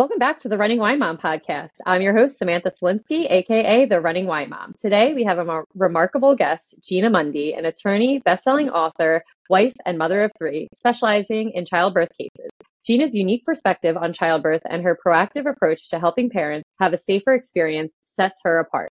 Welcome back to the Running Wine Mom podcast. I'm your host, Samantha Slinsky, aka the Running Wine Mom. Today, we have a mar- remarkable guest, Gina Mundy, an attorney, best-selling author, wife, and mother of three, specializing in childbirth cases. Gina's unique perspective on childbirth and her proactive approach to helping parents have a safer experience sets her apart.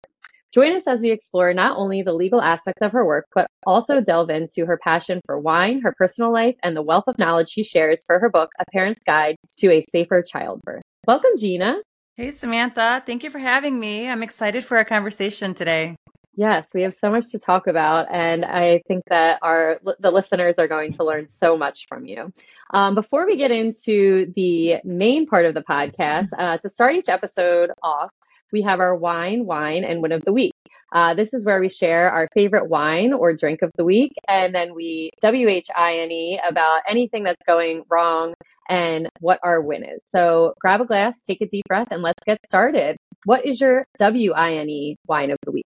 Join us as we explore not only the legal aspects of her work, but also delve into her passion for wine, her personal life, and the wealth of knowledge she shares for her book, A Parent's Guide to a Safer Childbirth. Welcome, Gina. Hey, Samantha. Thank you for having me. I'm excited for our conversation today. Yes, we have so much to talk about, and I think that our the listeners are going to learn so much from you. Um, before we get into the main part of the podcast, uh, to start each episode off, we have our wine, wine, and win of the week. Uh, this is where we share our favorite wine or drink of the week, and then we WHINE about anything that's going wrong and what our win is. So grab a glass, take a deep breath, and let's get started. What is your WINE wine of the week?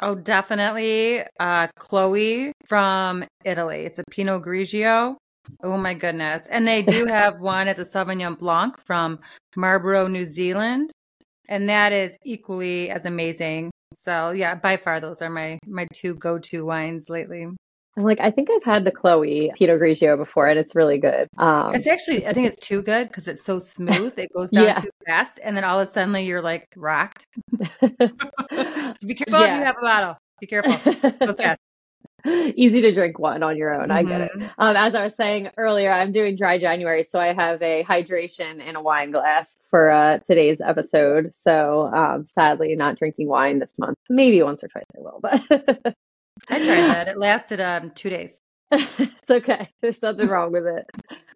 Oh, definitely uh, Chloe from Italy. It's a Pinot Grigio. Oh my goodness. And they do have one as a Sauvignon Blanc from Marlborough, New Zealand and that is equally as amazing. So yeah, by far those are my my two go to wines lately. I'm like, I think I've had the Chloe Pinot Grigio before, and it's really good. Um, it's actually, I think it's too good because it's so smooth. It goes down yeah. too fast, and then all of a sudden you're like rocked. Be careful yeah. you have a bottle. Be careful. It goes fast. easy to drink one on your own. Mm-hmm. I get it. Mm-hmm. Um, as I was saying earlier, I'm doing dry January, so I have a hydration in a wine glass for uh, today's episode. So um, sadly, not drinking wine this month. Maybe once or twice I will, but I tried that. It lasted um, two days. it's okay. There's nothing wrong with it.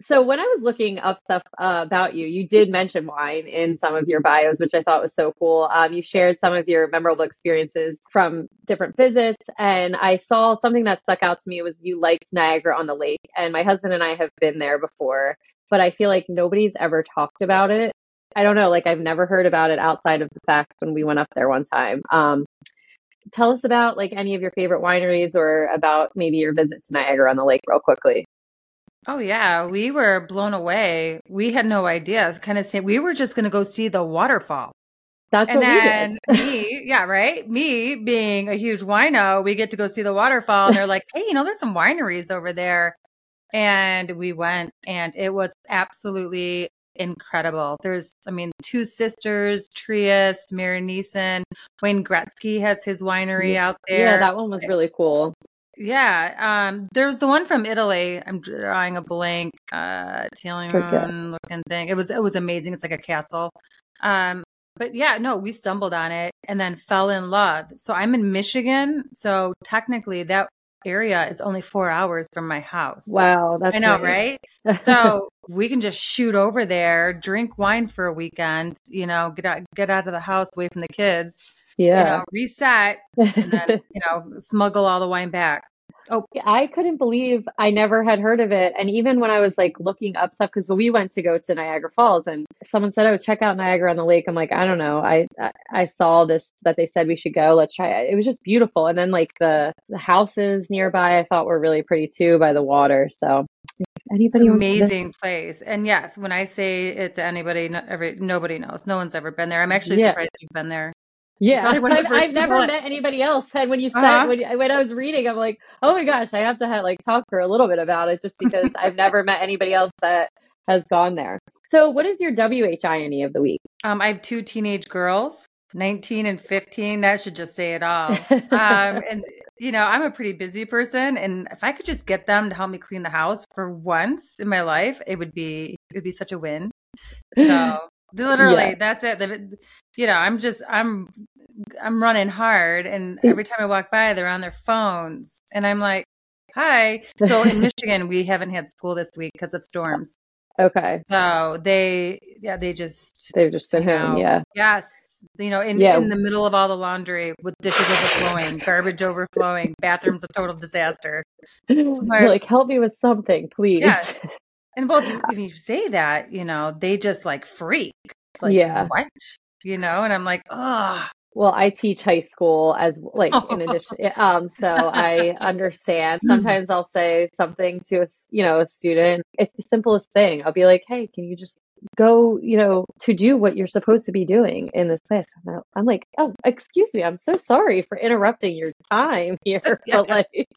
So when I was looking up stuff uh, about you, you did mention wine in some of your bios, which I thought was so cool. Um, you shared some of your memorable experiences from different visits, and I saw something that stuck out to me was you liked Niagara on the Lake, and my husband and I have been there before, but I feel like nobody's ever talked about it. I don't know, like I've never heard about it outside of the fact when we went up there one time. Um, tell us about like any of your favorite wineries or about maybe your visit to Niagara on the Lake real quickly. Oh yeah, we were blown away. We had no idea. Kind of saying we were just going to go see the waterfall. That's and then me, yeah, right. Me being a huge wino, we get to go see the waterfall, and they're like, "Hey, you know, there's some wineries over there." And we went, and it was absolutely incredible. There's, I mean, two sisters, Trius, Marynissen, Wayne Gretzky has his winery yeah. out there. Yeah, that one was really cool. Yeah, um, there's the one from Italy. I'm drawing a blank, uh, Italian looking thing. It was it was amazing. It's like a castle. Um, but yeah, no, we stumbled on it and then fell in love. So I'm in Michigan, so technically that area is only four hours from my house. Wow, that's I know, right? so we can just shoot over there, drink wine for a weekend, you know, get out get out of the house away from the kids. Yeah. You know, reset and then, you know, smuggle all the wine back. Oh, I couldn't believe I never had heard of it. And even when I was like looking up stuff, because we went to go to Niagara Falls and someone said, Oh, check out Niagara on the Lake. I'm like, I don't know. I, I saw this that they said we should go. Let's try it. It was just beautiful. And then like the, the houses nearby, I thought were really pretty too by the water. So anybody amazing place. And yes, when I say it to anybody, every, nobody knows. No one's ever been there. I'm actually yeah. surprised you've been there. Yeah, I've, I've never met anybody else. And when you said uh-huh. when, when I was reading, I'm like, oh my gosh, I have to have, like talk for a little bit about it, just because I've never met anybody else that has gone there. So, what is your WHINE of the week? Um, I have two teenage girls, 19 and 15. That should just say it all. um, and you know, I'm a pretty busy person, and if I could just get them to help me clean the house for once in my life, it would be it would be such a win. So literally yeah. that's it you know i'm just i'm i'm running hard and every time i walk by they're on their phones and i'm like hi so in michigan we haven't had school this week because of storms okay so they yeah they just they've just been home know, yeah yes you know in yeah. in the middle of all the laundry with dishes overflowing garbage overflowing bathrooms a total disaster like help me with something please yeah. And well, if you say that, you know, they just like freak. Like, yeah. What? You know, and I'm like, oh. Well, I teach high school as like in addition, um, so I understand. Mm-hmm. Sometimes I'll say something to a, you know, a student. It's the simplest thing. I'll be like, "Hey, can you just go, you know, to do what you're supposed to be doing in this class. I'm like, oh, excuse me, I'm so sorry for interrupting your time here, yeah. but like,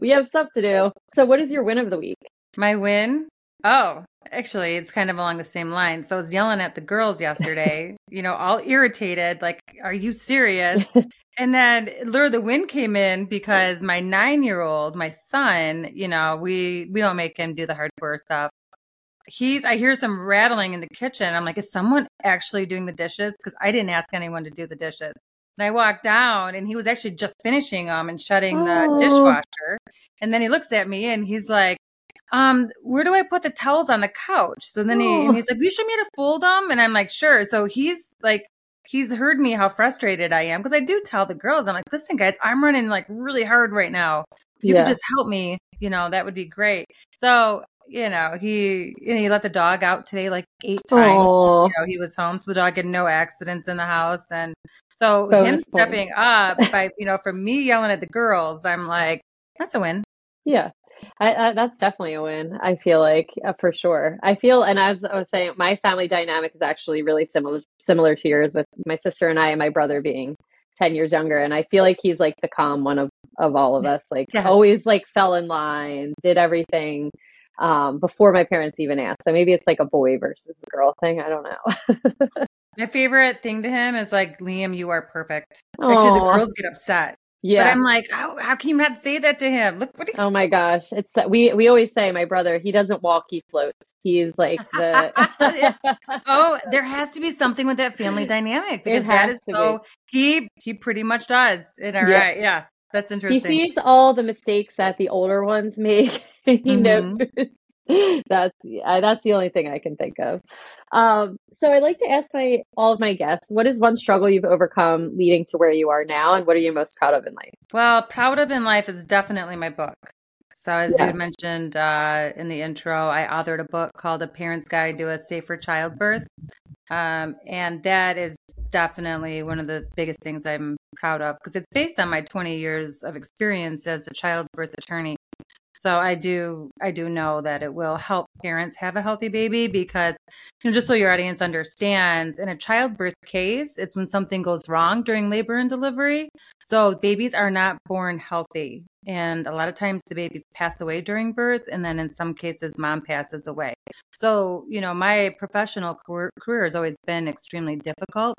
we have stuff to do. So, what is your win of the week? My win? Oh, actually, it's kind of along the same line. So, I was yelling at the girls yesterday, you know, all irritated, like, are you serious? And then Lure the Wind came in because my nine year old, my son, you know, we we don't make him do the hardcore stuff. He's I hear some rattling in the kitchen. I'm like, is someone actually doing the dishes? Because I didn't ask anyone to do the dishes. And I walked down and he was actually just finishing them and shutting the oh. dishwasher. And then he looks at me and he's like, um, where do I put the towels on the couch? So then he, oh. he's like, you should me how to fold them. And I'm like, sure. So he's like he's heard me how frustrated I am because I do tell the girls, I'm like, listen, guys, I'm running like really hard right now. If you yeah. could just help me, you know, that would be great. So, you know, he you know, he let the dog out today like eight times. You know, he was home, so the dog had no accidents in the house. And so, so him stepping up by, you know, from me yelling at the girls, I'm like, that's a win. Yeah. I, I, that's definitely a win. I feel like uh, for sure. I feel, and as I was saying, my family dynamic is actually really similar similar to yours, with my sister and I, and my brother being ten years younger. And I feel like he's like the calm one of of all of us. Like yeah. always, like fell in line, did everything um, before my parents even asked. So maybe it's like a boy versus a girl thing. I don't know. my favorite thing to him is like Liam, you are perfect. Actually, the girls get upset yeah. But I'm like, how, how can you not say that to him? Look what he- Oh my gosh. It's we we always say my brother, he doesn't walk, he floats. He's like the Oh, there has to be something with that family dynamic because that is so be. he he pretty much does. And all yeah. right, yeah. That's interesting. He sees all the mistakes that the older ones make. he mm-hmm. knows that's that's the only thing I can think of. Um, so I'd like to ask my all of my guests, what is one struggle you've overcome leading to where you are now, and what are you most proud of in life? Well, proud of in life is definitely my book. So as yeah. you mentioned uh, in the intro, I authored a book called A Parent's Guide to a Safer Childbirth, um, and that is definitely one of the biggest things I'm proud of because it's based on my 20 years of experience as a childbirth attorney. So I do I do know that it will help parents have a healthy baby because you know just so your audience understands in a childbirth case it's when something goes wrong during labor and delivery. So babies are not born healthy and a lot of times the babies pass away during birth and then in some cases mom passes away. So, you know, my professional career, career has always been extremely difficult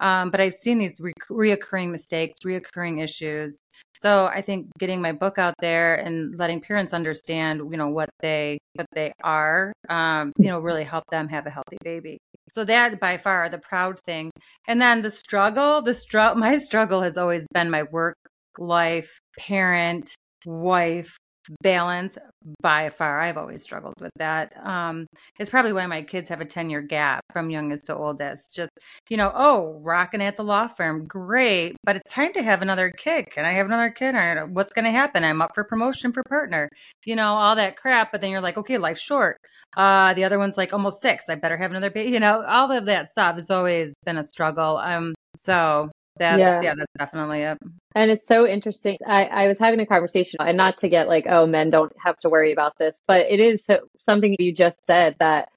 um, but I've seen these re- reoccurring mistakes, reoccurring issues. So I think getting my book out there and letting parents understand, you know, what they what they are, um, you know, really help them have a healthy baby. So that by far the proud thing. And then the struggle, the struggle, my struggle has always been my work life, parent, wife, balance by far. I've always struggled with that. Um it's probably why my kids have a 10 year gap from youngest to oldest. Just you know oh rocking at the law firm great but it's time to have another kid And i have another kid? Or what's going to happen? I'm up for promotion for partner. You know all that crap but then you're like okay life's short. Uh the other one's like almost six. I better have another baby you know all of that stuff has always been a struggle. Um so that's yeah. yeah, that's definitely it. And it's so interesting. I, I was having a conversation, and not to get like, oh, men don't have to worry about this, but it is so, something you just said that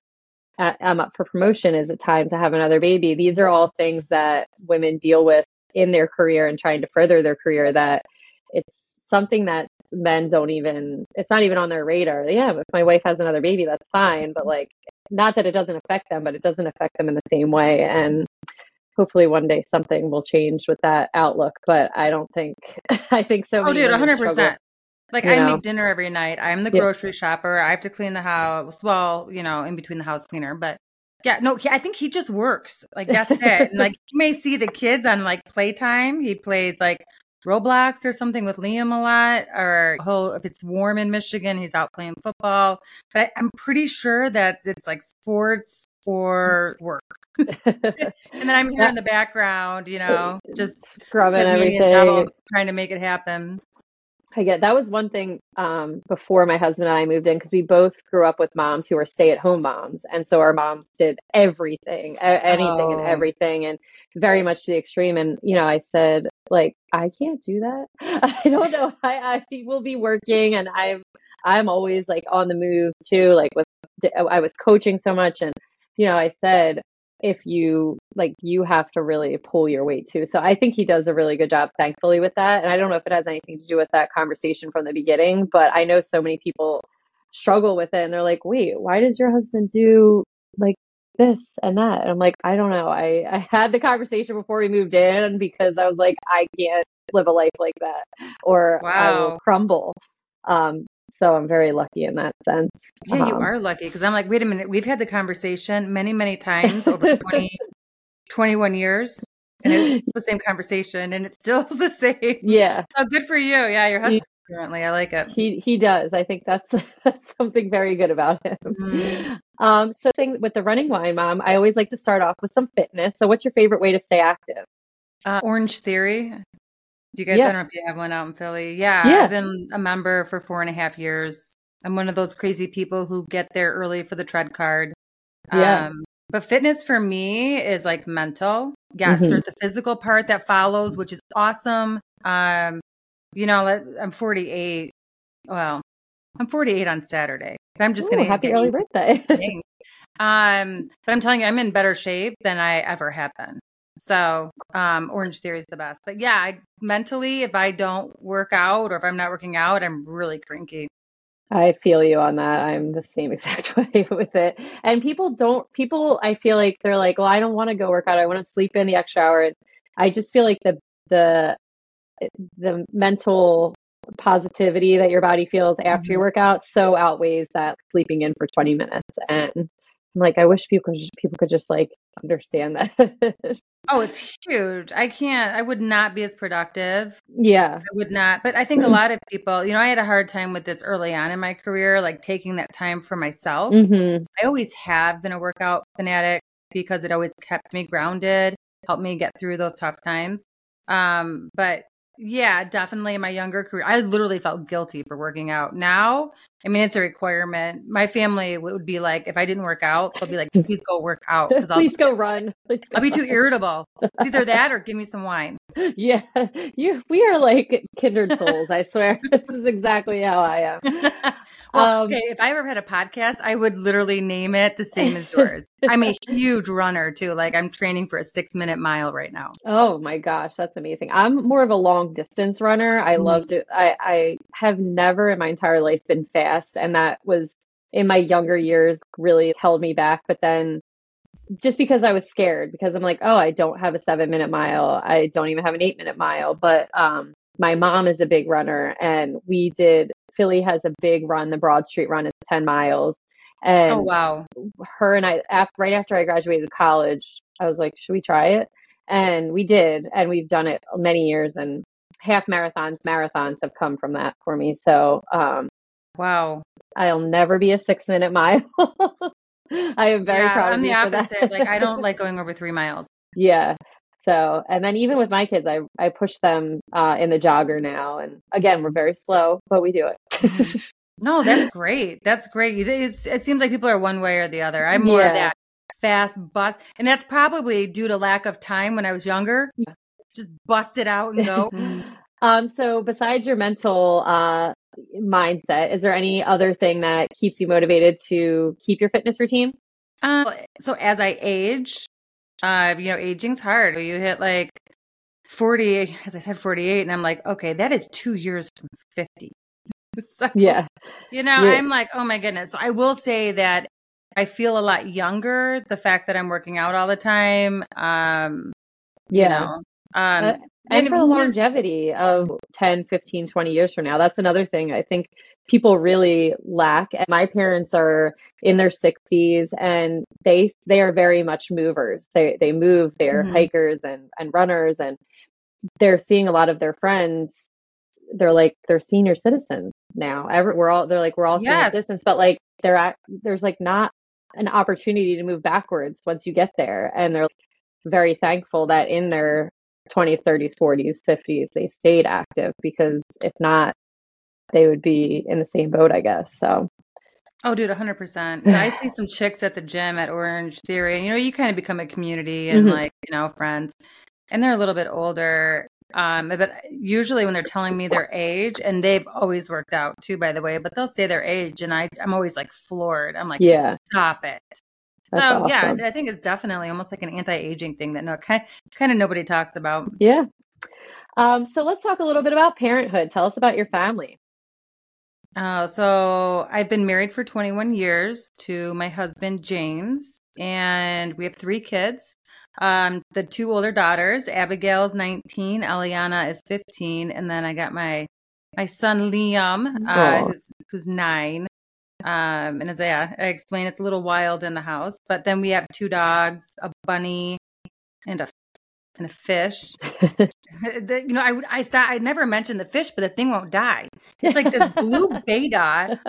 uh, I'm up for promotion. Is it time to have another baby? These are all things that women deal with in their career and trying to further their career. That it's something that men don't even. It's not even on their radar. Yeah, if my wife has another baby, that's fine. But like, not that it doesn't affect them, but it doesn't affect them in the same way. And hopefully one day something will change with that outlook. But I don't think I think so. Oh, dude, one hundred percent. Like I know? make dinner every night. I'm the grocery shopper. I have to clean the house. Well, you know, in between the house cleaner, but yeah, no, he, I think he just works. Like that's it. and like you may see the kids on like playtime. He plays like Roblox or something with Liam a lot, or if it's warm in Michigan, he's out playing football. But I'm pretty sure that it's like sports or work. And then I'm here in the background, you know, just scrubbing everything, trying to make it happen. I get that was one thing um, before my husband and I moved in because we both grew up with moms who were stay at home moms. And so our moms did everything, anything oh. and everything, and very much to the extreme. And, you know, I said, like, I can't do that. I don't know. I, I will be working and I'm, I'm always like on the move too. Like with, I was coaching so much and you know, I said, if you like, you have to really pull your weight too. So I think he does a really good job, thankfully, with that. And I don't know if it has anything to do with that conversation from the beginning, but I know so many people struggle with it and they're like, wait, why does your husband do like this and that? And I'm like, I don't know. I, I had the conversation before we moved in because I was like, I can't live a life like that or wow. I will crumble. Um, so I'm very lucky in that sense. Yeah, um, you are lucky because I'm like, wait a minute, we've had the conversation many, many times over 20, 21 years. And it's the same conversation and it's still the same. Yeah. Oh, good for you. Yeah, your husband currently. I like it. He he does. I think that's, that's something very good about him. Mm-hmm. Um, so thing with the running wine mom, I always like to start off with some fitness. So what's your favorite way to stay active? Uh, Orange Theory. Do you guys? Yeah. I don't know if you have one out in Philly. Yeah, yeah, I've been a member for four and a half years. I'm one of those crazy people who get there early for the tread card. Yeah. Um, but fitness for me is like mental. Yes, mm-hmm. there's the physical part that follows, which is awesome. Um, you know, I'm 48. Well, I'm 48 on Saturday. I'm just going to happy early birthday. um, but I'm telling you, I'm in better shape than I ever have been. So, um, Orange Theory is the best. But yeah, I, mentally, if I don't work out or if I'm not working out, I'm really cranky. I feel you on that. I'm the same exact way with it. And people don't, people, I feel like they're like, well, I don't want to go work out. I want to sleep in the extra hour. And I just feel like the, the, the mental positivity that your body feels after your mm-hmm. workout so outweighs that sleeping in for 20 minutes. And I'm like, I wish people could, people could just like understand that. Oh, it's huge. I can't, I would not be as productive. Yeah. I would not. But I think a lot of people, you know, I had a hard time with this early on in my career, like taking that time for myself. Mm-hmm. I always have been a workout fanatic because it always kept me grounded, helped me get through those tough times. Um, but yeah, definitely in my younger career, I literally felt guilty for working out. Now, I mean, it's a requirement. My family would be like, if I didn't work out, they'll be like, please go work out. Please go run. I'll be too irritable. It's either that or give me some wine. Yeah, you. We are like kindred souls. I swear, this is exactly how I am. Well, um, okay, if I ever had a podcast, I would literally name it the same as yours. I'm a huge runner too. Like I'm training for a six minute mile right now. Oh my gosh, that's amazing. I'm more of a long distance runner. I mm-hmm. love to. I I have never in my entire life been fast, and that was in my younger years really held me back. But then just because I was scared because I'm like, oh, I don't have a seven minute mile. I don't even have an eight minute mile. But um, my mom is a big runner and we did, Philly has a big run, the Broad Street run is 10 miles. And oh, wow. Her and I, after, right after I graduated college, I was like, should we try it? And we did. And we've done it many years and half marathons, marathons have come from that for me. So, um, wow. I'll never be a six minute mile. I am very yeah, proud I'm of the opposite. like I don't like going over three miles. Yeah. So, and then even with my kids, I I push them uh, in the jogger now, and again, we're very slow, but we do it. Mm-hmm. no, that's great. That's great. It's, it seems like people are one way or the other. I'm more yeah. of that fast bust, and that's probably due to lack of time when I was younger. Yeah. Just bust it out and go. um. So, besides your mental uh, mindset, is there any other thing that keeps you motivated to keep your fitness routine? Um, so as I age, uh, you know, aging's hard. You hit like 40, as I said, 48, and I'm like, okay, that is two years from 50. so, yeah. You know, yeah. I'm like, oh my goodness. So I will say that I feel a lot younger. The fact that I'm working out all the time. Um, yeah. You know, um, uh, and, and for the longevity of 10 15 20 years from now that's another thing i think people really lack. And my parents are in their 60s and they they are very much movers. They they move they're mm-hmm. hikers and and runners and they're seeing a lot of their friends. They're like they're senior citizens now. Every, we're all they're like we're all yes. senior citizens but like they're at there's like not an opportunity to move backwards once you get there. And they're very thankful that in their 20s, 30s, 40s, 50s, they stayed active because if not, they would be in the same boat, I guess. So. Oh, dude, 100%. I see some chicks at the gym at Orange Theory, and you know, you kind of become a community and mm-hmm. like, you know, friends, and they're a little bit older. Um, but usually when they're telling me their age, and they've always worked out too, by the way, but they'll say their age, and I, I'm always like floored. I'm like, yeah, stop it, so awesome. yeah, I think it's definitely almost like an anti-aging thing that no kind kind of nobody talks about. Yeah. Um, so let's talk a little bit about parenthood. Tell us about your family. Uh, so I've been married for 21 years to my husband James, and we have three kids. Um, the two older daughters, Abigail's 19, Eliana is 15, and then I got my my son Liam, uh, who's, who's nine. Um, and as I, I explained, it's a little wild in the house. But then we have two dogs, a bunny, and a and a fish. the, you know, I I I never mentioned the fish, but the thing won't die. It's like this blue betta,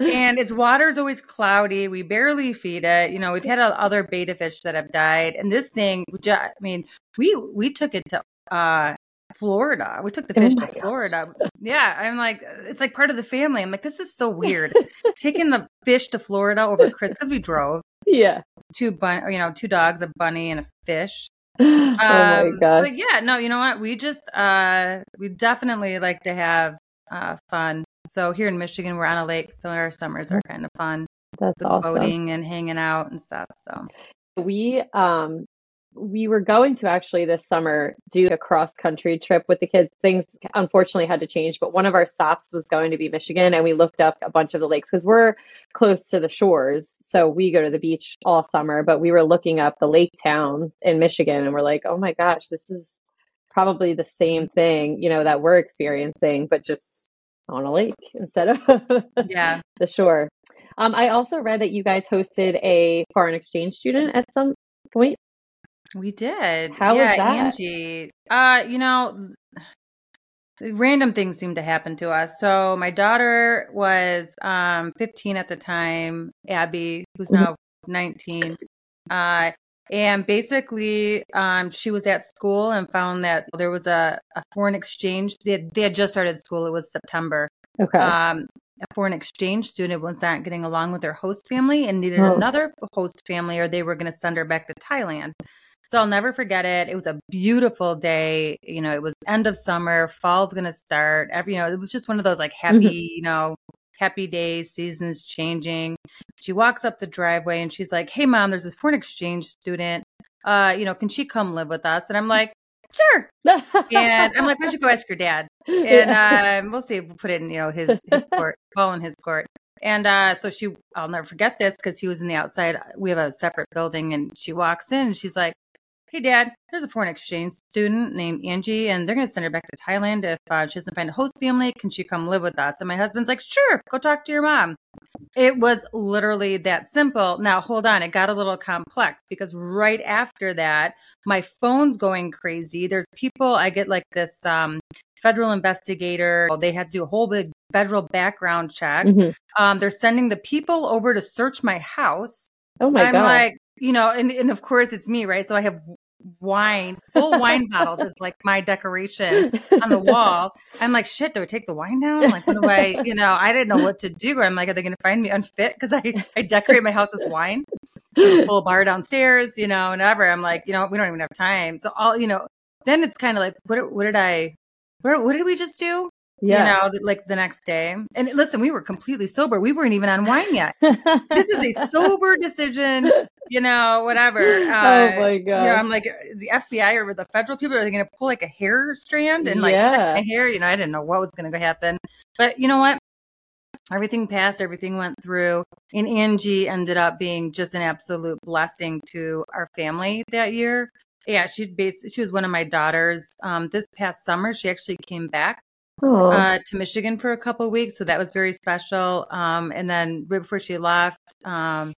and its water is always cloudy. We barely feed it. You know, we've had other betta fish that have died, and this thing, I mean, we we took it to uh Florida. We took the oh fish oh to Florida. Gosh. Yeah, I'm like, it's like part of the family. I'm like, this is so weird. Taking the fish to Florida over Christmas because we drove. Yeah, two bun, you know, two dogs, a bunny, and a fish. oh my um, gosh. But yeah, no, you know what? We just uh we definitely like to have uh fun. So here in Michigan we're on a lake, so our summers are kind of fun. That's awesome. boating and hanging out and stuff. So we um we were going to actually this summer do a cross country trip with the kids. Things unfortunately had to change, but one of our stops was going to be Michigan, and we looked up a bunch of the lakes because we're close to the shores. So we go to the beach all summer, but we were looking up the lake towns in Michigan, and we're like, oh my gosh, this is probably the same thing, you know, that we're experiencing, but just on a lake instead of yeah the shore. Um, I also read that you guys hosted a foreign exchange student at some point. We did. How yeah, was that? Angie. Uh, you know, random things seem to happen to us. So my daughter was um 15 at the time, Abby, who's mm-hmm. now 19. Uh and basically um she was at school and found that there was a, a foreign exchange. They had, they had just started school. It was September. Okay. Um a foreign exchange student was not getting along with their host family and needed oh. another host family or they were going to send her back to Thailand. So I'll never forget it. It was a beautiful day. You know, it was end of summer, fall's going to start. Every, you know, it was just one of those like happy, mm-hmm. you know, happy days, seasons changing. She walks up the driveway and she's like, "Hey mom, there's this foreign exchange student. Uh, you know, can she come live with us?" And I'm like, "Sure." and I'm like, "Why don't you go ask your dad?" And um, we'll see. We'll put it in, you know, his his court, ball in his court. And uh, so she, I'll never forget this because he was in the outside. We have a separate building, and she walks in and she's like, hey dad there's a foreign exchange student named angie and they're going to send her back to thailand if uh, she doesn't find a host family can she come live with us and my husband's like sure go talk to your mom it was literally that simple now hold on it got a little complex because right after that my phone's going crazy there's people i get like this um, federal investigator they had to do a whole big federal background check mm-hmm. um, they're sending the people over to search my house Oh my God. I'm god! like, you know, and, and of course it's me, right? So I have wine, full wine bottles is like my decoration on the wall. I'm like, shit, do I take the wine down? Like, what do I, you know, I didn't know what to do. I'm like, are they going to find me unfit? Because I, I decorate my house with wine, full bar downstairs, you know, and ever. I'm like, you know, we don't even have time. So all, you know, then it's kind of like, what, what did I, what, what did we just do? Yeah. You know, like the next day. And listen, we were completely sober. We weren't even on wine yet. this is a sober decision, you know, whatever. Oh uh, oh my God. You know, I'm like, the FBI or the federal people, are they going to pull like a hair strand and like yeah. check my hair? You know, I didn't know what was going to happen. But you know what? Everything passed, everything went through. And Angie ended up being just an absolute blessing to our family that year. Yeah, she basically she was one of my daughters. Um, this past summer, she actually came back uh, to Michigan for a couple weeks. So that was very special. Um, and then right before she left, um,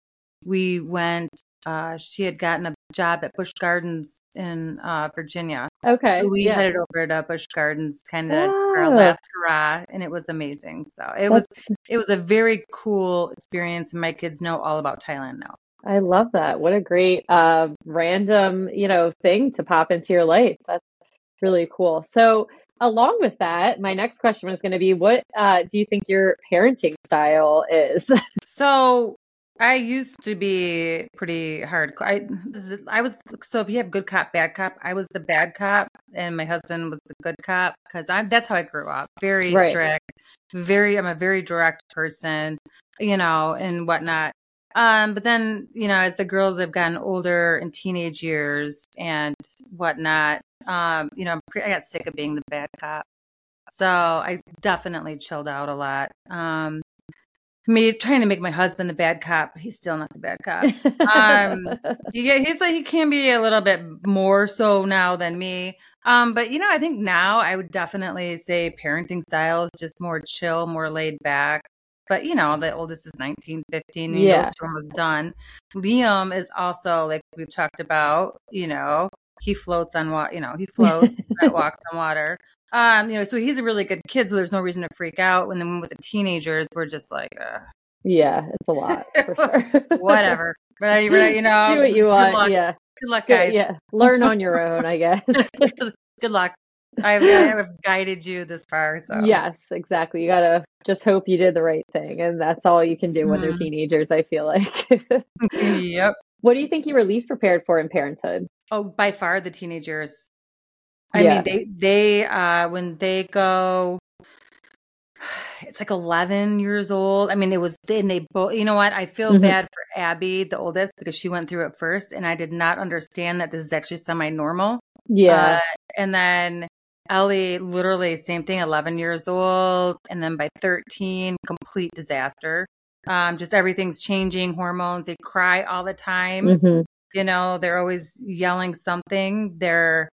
we went, uh, she had gotten a job at Busch Gardens in uh, Virginia. Okay. So we yeah. headed over to Busch Gardens kind of oh. for our last hurrah, and it was amazing. So it That's... was it was a very cool experience, and my kids know all about Thailand now. I love that. What a great uh, random, you know, thing to pop into your life. That's really cool. So along with that, my next question was going to be what uh, do you think your parenting style is? so I used to be pretty hardcore. I I was so if you have good cop, bad cop, I was the bad cop, and my husband was the good cop because I'm that's how I grew up. Very right. strict, very. I'm a very direct person, you know, and whatnot. Um, but then, you know, as the girls have gotten older in teenage years and whatnot, um, you know, I got sick of being the bad cop. So I definitely chilled out a lot. Um, me trying to make my husband the bad cop. He's still not the bad cop. Um, yeah, he's like he can be a little bit more so now than me. Um, but you know, I think now I would definitely say parenting style is just more chill, more laid back. But you know, the oldest is 19, 15, yeah. almost done. Liam is also like we've talked about, you know, he floats on water, you know, he floats, walks on water. Um, you know, so he's a really good kid, so there's no reason to freak out. And then with the teenagers, we're just like, uh, yeah, it's a lot for sure. Whatever, but you know, do what you want. Yeah, good luck, guys. Yeah, learn on your own, I guess. good luck. I have, I have guided you this far. So yes, exactly. You gotta just hope you did the right thing, and that's all you can do mm-hmm. when they're mm-hmm. teenagers. I feel like. yep. What do you think you were least prepared for in parenthood? Oh, by far the teenagers. I yeah. mean, they they uh when they go it's like 11 years old. I mean, it was, and they both, you know what? I feel mm-hmm. bad for Abby, the oldest, because she went through it first, and I did not understand that this is actually semi normal. Yeah. Uh, and then Ellie, literally, same thing, 11 years old. And then by 13, complete disaster. Um, just everything's changing, hormones. They cry all the time. Mm-hmm. You know, they're always yelling something. They're,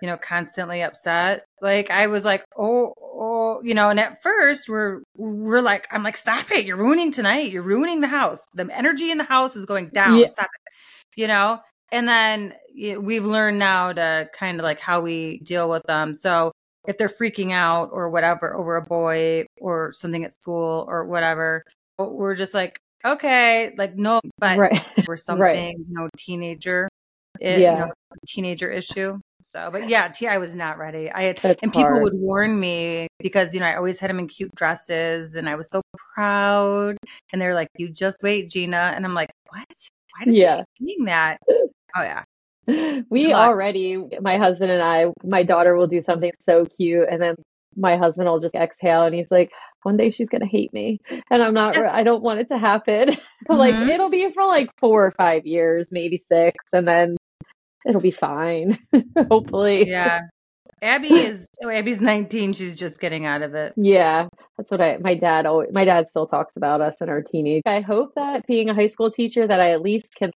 you know, constantly upset. Like I was like, oh, oh, you know, and at first we're we're like, I'm like, stop it, you're ruining tonight, you're ruining the house. The energy in the house is going down. Yeah. Stop it. You know? And then we've learned now to kind of like how we deal with them. So if they're freaking out or whatever over a boy or something at school or whatever, we're just like, okay, like no, but right. we're something, right. you know, teenager, it, yeah, you know, teenager issue. So, but yeah, T, I was not ready. I had, That's and people hard. would warn me because you know I always had them in cute dresses, and I was so proud. And they're like, "You just wait, Gina," and I'm like, "What? Why did yeah. you keep doing that?" Oh yeah. We already, my husband and I, my daughter will do something so cute, and then my husband will just exhale and he's like, one day she's going to hate me. And I'm not, I don't want it to happen. Mm-hmm. like, it'll be for like four or five years, maybe six, and then it'll be fine. Hopefully. Yeah. Abby is oh, Abby's 19. She's just getting out of it. Yeah, that's what I. My dad always. My dad still talks about us in our teenage. I hope that being a high school teacher, that I at least can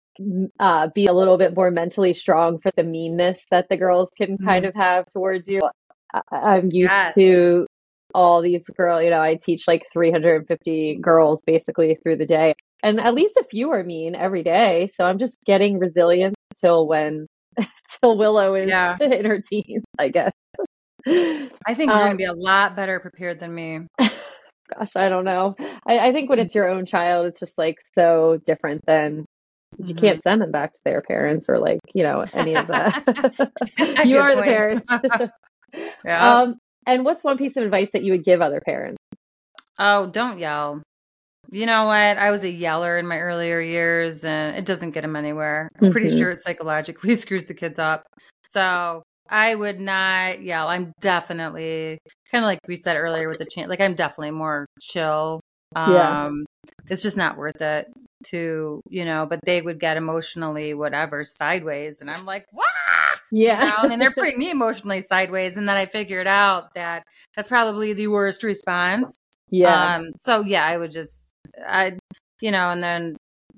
uh, be a little bit more mentally strong for the meanness that the girls can mm-hmm. kind of have towards you. I, am used yes. to all these girls. You know, I teach like 350 girls basically through the day, and at least a few are mean every day. So I'm just getting resilient till when till Willow is yeah. in her teens, I guess. I think you're um, going to be a lot better prepared than me. Gosh, I don't know. I, I, think when it's your own child, it's just like so different than you mm-hmm. can't send them back to their parents or like, you know, any of that. you are point. the parents. Yeah. Um, and what's one piece of advice that you would give other parents? Oh, don't yell. You know what? I was a yeller in my earlier years and it doesn't get them anywhere. I'm pretty mm-hmm. sure it psychologically screws the kids up. So I would not yell. I'm definitely kind of like we said earlier with the chant, like I'm definitely more chill. Um, yeah. It's just not worth it to, you know, but they would get emotionally whatever sideways. And I'm like, what? Yeah. Know? And they're putting me emotionally sideways. And then I figured out that that's probably the worst response. Yeah. Um, so yeah, I would just I, you know, and then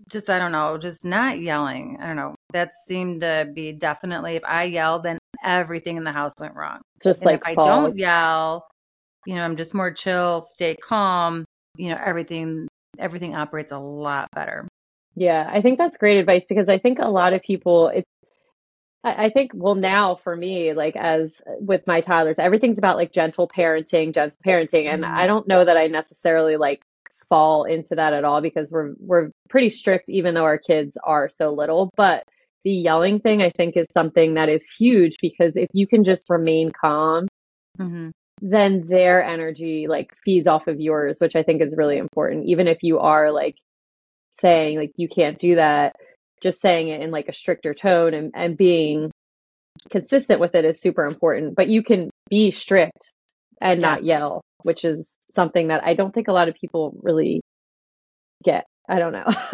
just, I don't know, just not yelling. I don't know. That seemed to be definitely, if I yelled, then everything in the house went wrong. Just and like if I don't yell, you know, I'm just more chill, stay calm, you know, everything, everything operates a lot better. Yeah, I think that's great advice because I think a lot of people, it's, I think, well, now for me, like as with my toddlers, everything's about like gentle parenting, gentle parenting. And mm-hmm. I don't know that I necessarily like fall into that at all because we're we're pretty strict even though our kids are so little but the yelling thing i think is something that is huge because if you can just remain calm mm-hmm. then their energy like feeds off of yours which i think is really important even if you are like saying like you can't do that just saying it in like a stricter tone and, and being consistent with it is super important but you can be strict and yeah. not yell which is something that I don't think a lot of people really get. I don't know.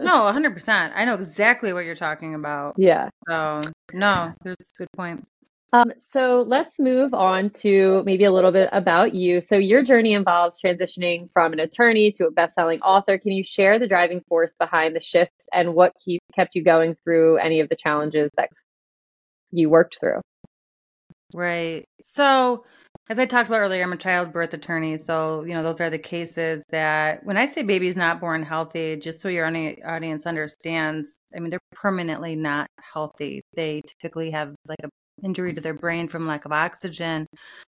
no, 100%. I know exactly what you're talking about. Yeah. So, no, there's a good point. Um, so let's move on to maybe a little bit about you. So your journey involves transitioning from an attorney to a best-selling author. Can you share the driving force behind the shift and what keep, kept you going through any of the challenges that you worked through? Right. So as I talked about earlier, I'm a childbirth attorney. So, you know, those are the cases that when I say baby's not born healthy, just so your audience understands, I mean, they're permanently not healthy. They typically have like a injury to their brain from lack of oxygen.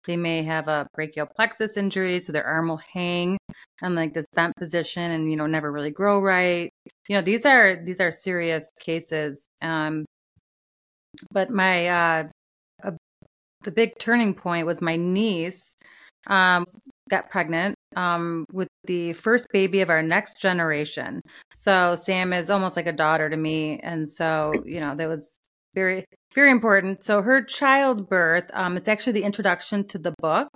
They may have a brachial plexus injury, so their arm will hang on like this bent position and you know never really grow right. You know these are these are serious cases. Um, but my uh, uh, the big turning point was my niece um, got pregnant um, with the first baby of our next generation. So Sam is almost like a daughter to me, and so you know that was very very important. So her childbirth, um, it's actually the introduction to the book,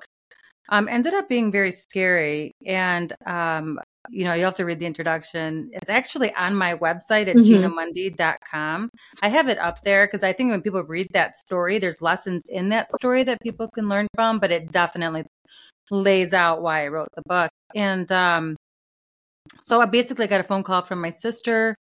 um, ended up being very scary. And, um, you know, you have to read the introduction. It's actually on my website at mm-hmm. ginamundy.com. I have it up there because I think when people read that story, there's lessons in that story that people can learn from, but it definitely lays out why I wrote the book. And um, so I basically got a phone call from my sister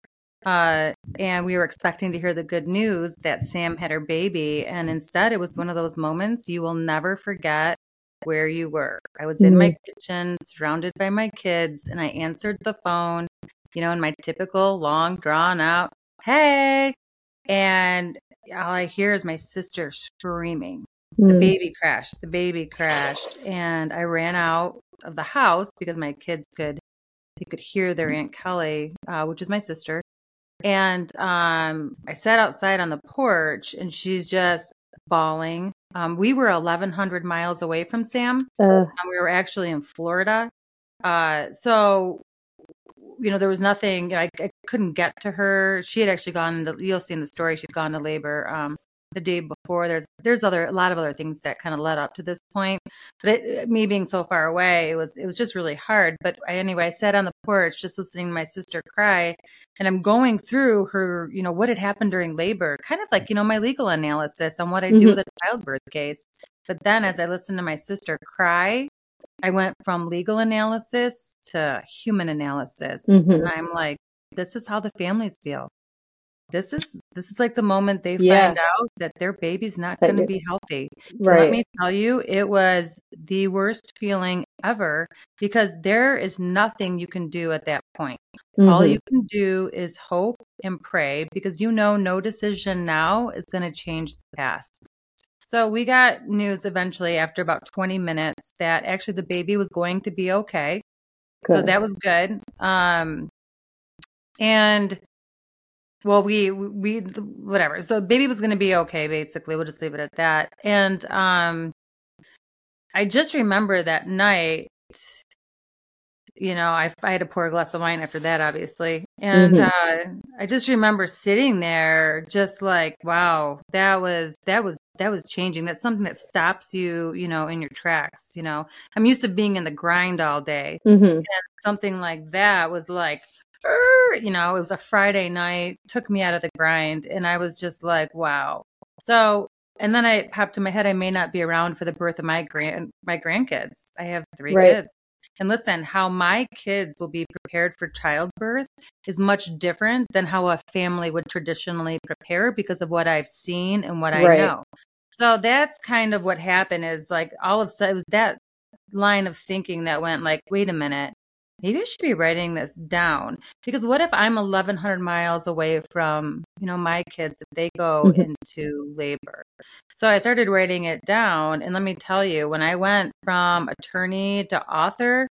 uh, and we were expecting to hear the good news that Sam had her baby. And instead, it was one of those moments you will never forget where you were. I was in mm-hmm. my kitchen, surrounded by my kids, and I answered the phone, you know, in my typical long, drawn out, hey. And all I hear is my sister screaming. Mm-hmm. The mm. baby crashed. The baby crashed. And I ran out of the house because my kids could they could hear their aunt Kelly, uh, which is my sister, and um, I sat outside on the porch and she's just bawling. Um, we were 1,100 miles away from Sam. Uh. we were actually in Florida. Uh, so, you know, there was nothing, I, I, couldn't get to her. She had actually gone into, you'll see in the story, she'd gone to labor. Um, the day before. There's there's other a lot of other things that kind of led up to this point. But it, me being so far away, it was it was just really hard. But I, anyway, I sat on the porch just listening to my sister cry, and I'm going through her, you know, what had happened during labor, kind of like you know my legal analysis on what I do mm-hmm. with a childbirth case. But then as I listened to my sister cry, I went from legal analysis to human analysis, mm-hmm. and I'm like, this is how the families feel this is this is like the moment they yeah. find out that their baby's not going to be healthy. Right. Let me tell you, it was the worst feeling ever because there is nothing you can do at that point. Mm-hmm. All you can do is hope and pray because you know no decision now is going to change the past. So we got news eventually after about 20 minutes that actually the baby was going to be okay. Good. So that was good. Um and well we we whatever. So baby was going to be okay basically. We'll just leave it at that. And um i just remember that night you know I, I had to pour a glass of wine after that obviously. And mm-hmm. uh i just remember sitting there just like wow that was that was that was changing. That's something that stops you you know in your tracks you know. I'm used to being in the grind all day. Mm-hmm. and something like that was like Er, you know, it was a Friday night, took me out of the grind. And I was just like, wow. So, and then I popped in my head, I may not be around for the birth of my grand, my grandkids. I have three right. kids. And listen, how my kids will be prepared for childbirth is much different than how a family would traditionally prepare because of what I've seen and what I know. So that's kind of what happened is like all of a sudden it was that line of thinking that went like, wait a minute, maybe I should be writing this down because what if I'm 1100 miles away from, you know, my kids if they go mm-hmm. into labor. So I started writing it down and let me tell you when I went from attorney to author,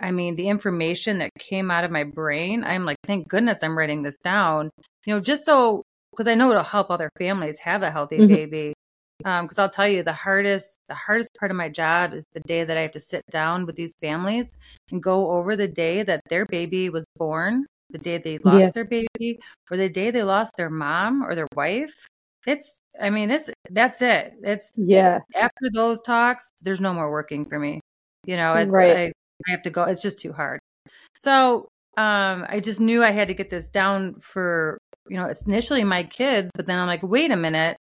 I mean, the information that came out of my brain, I'm like, thank goodness I'm writing this down. You know, just so because I know it'll help other families have a healthy mm-hmm. baby because um, I'll tell you the hardest the hardest part of my job is the day that I have to sit down with these families and go over the day that their baby was born, the day they lost yeah. their baby, or the day they lost their mom or their wife. It's I mean it's that's it. It's yeah. After those talks, there's no more working for me. You know, it's right. I, I have to go. It's just too hard. So um, I just knew I had to get this down for, you know, initially my kids, but then I'm like, wait a minute.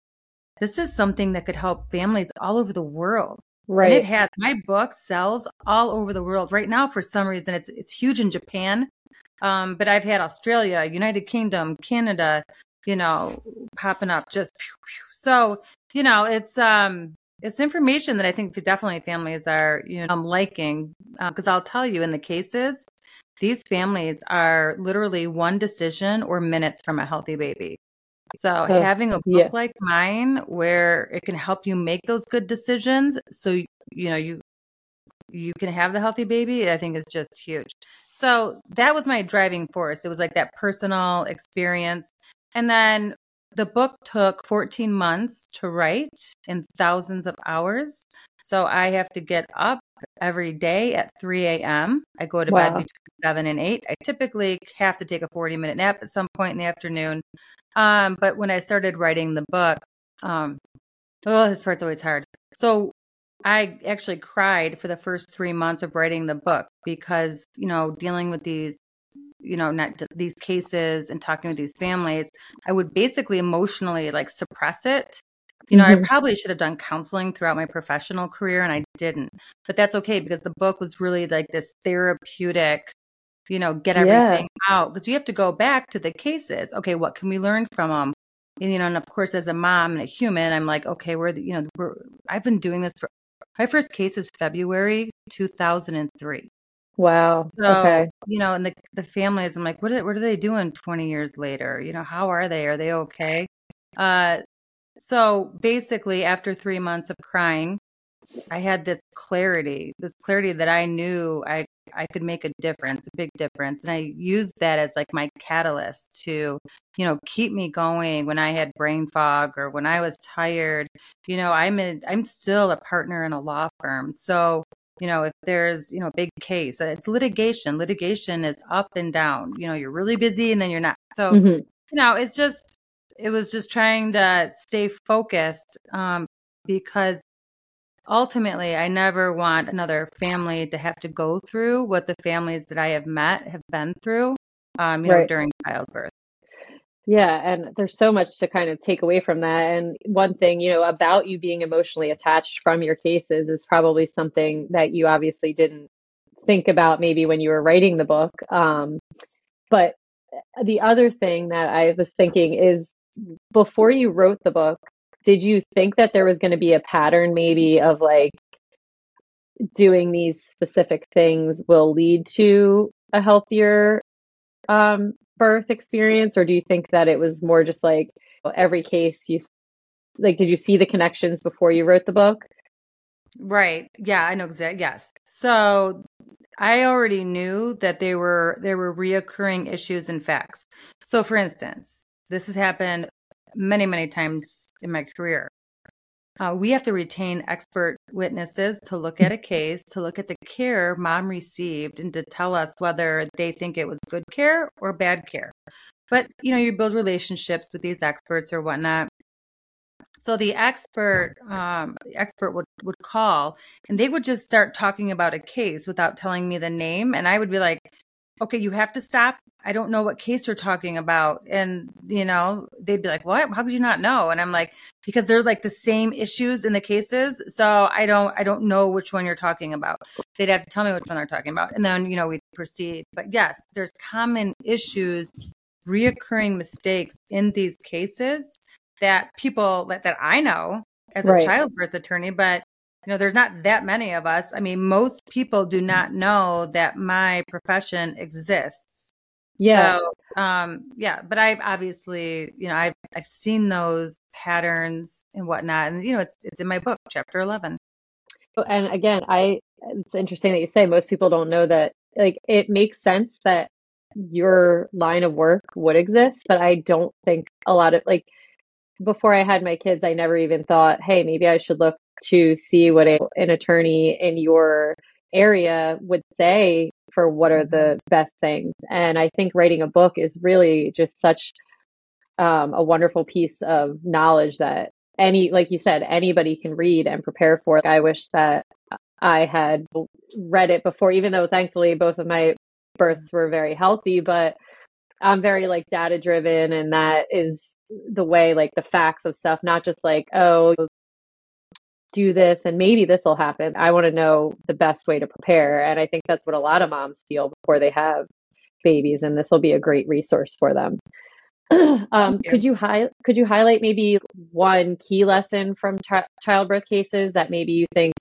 This is something that could help families all over the world. Right. And it has my book sells all over the world. Right now, for some reason, it's it's huge in Japan. Um, but I've had Australia, United Kingdom, Canada, you know, popping up just pew, pew. so, you know, it's um it's information that I think definitely families are, you know, liking. Because uh, I'll tell you, in the cases, these families are literally one decision or minutes from a healthy baby. So uh, having a book yeah. like mine where it can help you make those good decisions so you know you you can have the healthy baby, I think is just huge. So that was my driving force. It was like that personal experience. And then the book took 14 months to write in thousands of hours. So I have to get up every day at 3 a.m. I go to wow. bed between 7 and 8. I typically have to take a 40 minute nap at some point in the afternoon. Um, but when I started writing the book, um, oh, this part's always hard. So I actually cried for the first three months of writing the book because, you know, dealing with these, you know, not these cases and talking with these families, I would basically emotionally like suppress it you know, mm-hmm. I probably should have done counseling throughout my professional career and I didn't. But that's okay because the book was really like this therapeutic, you know, get everything yeah. out because you have to go back to the cases. Okay, what can we learn from them? And, you know, and of course, as a mom and a human, I'm like, okay, we're, the, you know, we're, I've been doing this for my first case is February 2003. Wow. So, okay. you know, and the the families, I'm like, what are, what are they doing 20 years later? You know, how are they? Are they okay? Uh, so basically, after three months of crying, I had this clarity, this clarity that I knew I I could make a difference, a big difference, and I used that as like my catalyst to, you know, keep me going when I had brain fog or when I was tired. You know, I'm a, I'm still a partner in a law firm, so you know if there's you know a big case, uh, it's litigation. Litigation is up and down. You know, you're really busy and then you're not. So mm-hmm. you know, it's just it was just trying to stay focused um, because ultimately i never want another family to have to go through what the families that i have met have been through um, you right. know during childbirth yeah and there's so much to kind of take away from that and one thing you know about you being emotionally attached from your cases is probably something that you obviously didn't think about maybe when you were writing the book um, but the other thing that i was thinking is before you wrote the book, did you think that there was going to be a pattern maybe of like doing these specific things will lead to a healthier um, birth experience? Or do you think that it was more just like every case you like did you see the connections before you wrote the book? Right. Yeah i know exactly yes. So i already knew that they were there were reoccurring issues and facts. So for instance this has happened many, many times in my career. Uh, we have to retain expert witnesses to look at a case, to look at the care mom received, and to tell us whether they think it was good care or bad care. But you know, you build relationships with these experts or whatnot. So the expert um, expert would, would call and they would just start talking about a case without telling me the name, and I would be like, okay, you have to stop. I don't know what case you're talking about. And, you know, they'd be like, what? How could you not know? And I'm like, because they're like the same issues in the cases. So I don't, I don't know which one you're talking about. They'd have to tell me which one they're talking about. And then, you know, we proceed. But yes, there's common issues, reoccurring mistakes in these cases that people that, that I know as a childbirth attorney, but you know there's not that many of us. I mean most people do not know that my profession exists. Yeah. so, um yeah but i've obviously you know i've i've seen those patterns and whatnot and you know it's it's in my book chapter 11 and again i it's interesting that you say most people don't know that like it makes sense that your line of work would exist but i don't think a lot of like before i had my kids i never even thought hey maybe i should look to see what a, an attorney in your area would say for what are the mm-hmm. best things. And I think writing a book is really just such um, a wonderful piece of knowledge that any, like you said, anybody can read and prepare for. I wish that I had read it before, even though thankfully both of my births were very healthy, but I'm very like data driven and that is the way like the facts of stuff, not just like, oh, do this and maybe this will happen. I want to know the best way to prepare. And I think that's what a lot of moms feel before they have babies. And this will be a great resource for them. um, could you hi- could you highlight maybe one key lesson from ch- childbirth cases that maybe you think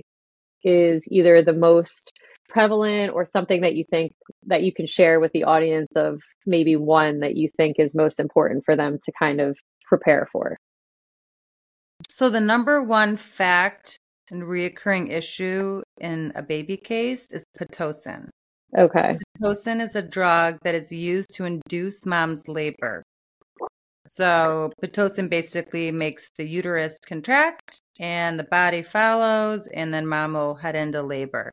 is either the most prevalent or something that you think that you can share with the audience of maybe one that you think is most important for them to kind of prepare for? So the number one fact and reoccurring issue in a baby case is pitocin. Okay. Pitocin is a drug that is used to induce mom's labor. So pitocin basically makes the uterus contract and the body follows, and then mom will head into labor.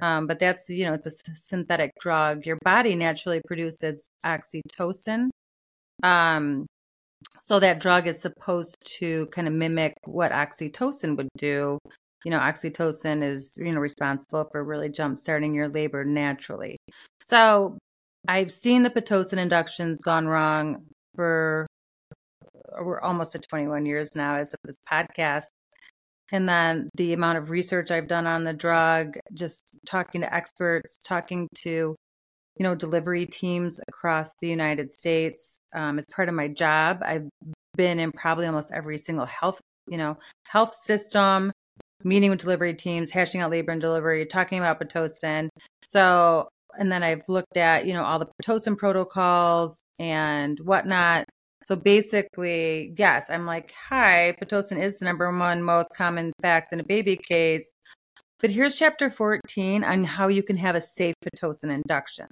Um, but that's, you know, it's a synthetic drug. Your body naturally produces oxytocin. Um, so that drug is supposed to kind of mimic what oxytocin would do. You know, oxytocin is, you know, responsible for really jump starting your labor naturally. So I've seen the Pitocin inductions gone wrong for we're almost at 21 years now as of this podcast. And then the amount of research I've done on the drug, just talking to experts, talking to, you know, delivery teams across the United States. Um, as part of my job, I've been in probably almost every single health, you know, health system, meeting with delivery teams, hashing out labor and delivery, talking about Pitocin. So, and then I've looked at, you know, all the Pitocin protocols and whatnot. So basically, yes, I'm like, hi, Pitocin is the number one most common fact in a baby case. But here's chapter 14 on how you can have a safe Pitocin induction.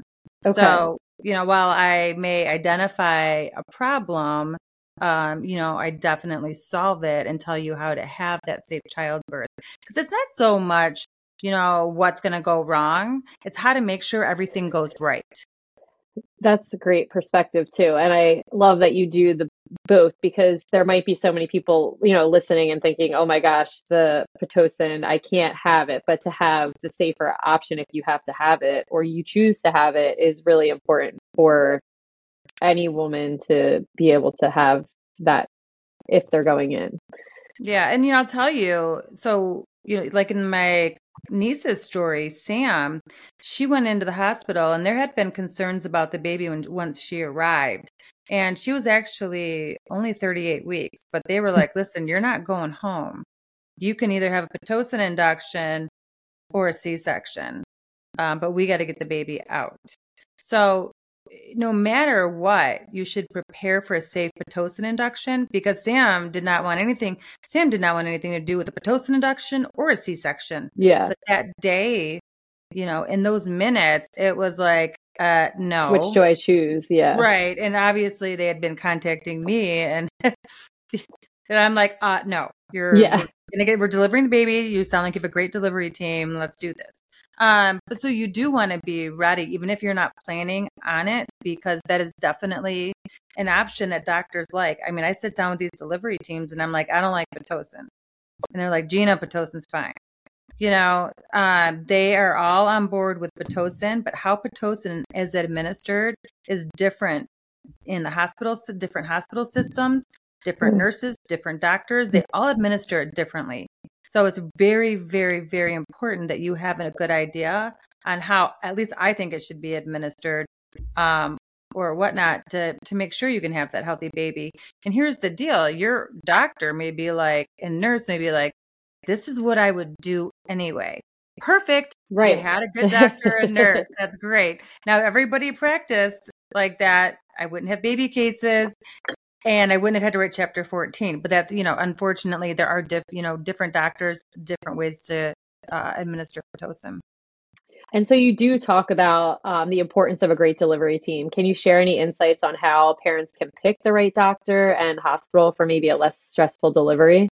Okay. So, you know, while I may identify a problem, um, you know, I definitely solve it and tell you how to have that safe childbirth. Because it's not so much, you know, what's going to go wrong, it's how to make sure everything goes right. That's a great perspective too. And I love that you do the both because there might be so many people, you know, listening and thinking, oh my gosh, the Pitocin, I can't have it. But to have the safer option if you have to have it or you choose to have it is really important for any woman to be able to have that if they're going in. Yeah. And, you know, I'll tell you, so, you know, like in my niece's story, Sam, she went into the hospital and there had been concerns about the baby when once she arrived. And she was actually only 38 weeks, but they were like, listen, you're not going home. You can either have a Pitocin induction or a C section, um, but we got to get the baby out. So no matter what, you should prepare for a safe Pitocin induction because Sam did not want anything. Sam did not want anything to do with a Pitocin induction or a C section. Yeah. But that day, you know, in those minutes, it was like, uh, no. Which do I choose? Yeah. Right. And obviously they had been contacting me and and I'm like, uh, no, you're, yeah. we're, get, we're delivering the baby. You sound like you have a great delivery team. Let's do this. Um, but so you do want to be ready, even if you're not planning on it, because that is definitely an option that doctors like. I mean, I sit down with these delivery teams and I'm like, I don't like Pitocin. And they're like, Gina, Pitocin's fine. You know, um, they are all on board with Pitocin, but how Pitocin is administered is different in the hospitals, different hospital systems, different mm. nurses, different doctors. They all administer it differently. So it's very, very, very important that you have a good idea on how, at least I think it should be administered um, or whatnot to, to make sure you can have that healthy baby. And here's the deal your doctor may be like, and nurse may be like, this is what I would do anyway. Perfect. Right. You had a good doctor and nurse. That's great. Now everybody practiced like that. I wouldn't have baby cases and I wouldn't have had to write chapter 14. But that's, you know, unfortunately, there are, diff, you know, different doctors, different ways to uh, administer Pitocin. And so you do talk about um, the importance of a great delivery team. Can you share any insights on how parents can pick the right doctor and hospital for maybe a less stressful delivery?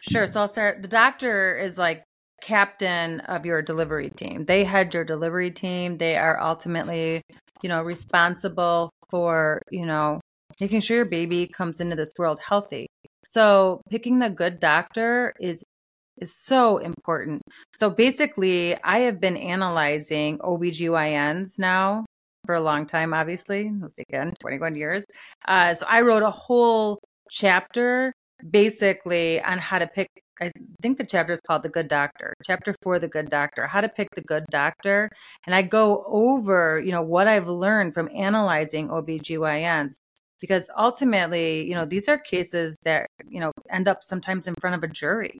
Sure. So I'll start. The doctor is like captain of your delivery team. They head your delivery team. They are ultimately, you know, responsible for, you know, making sure your baby comes into this world healthy. So, picking the good doctor is is so important. So basically, I have been analyzing OBGYNs now for a long time, obviously. Let's again, 21 years. Uh, so I wrote a whole chapter basically on how to pick I think the chapter is called The Good Doctor, chapter four, The Good Doctor, how to pick the good doctor. And I go over, you know, what I've learned from analyzing OBGYNs because ultimately, you know, these are cases that, you know, end up sometimes in front of a jury.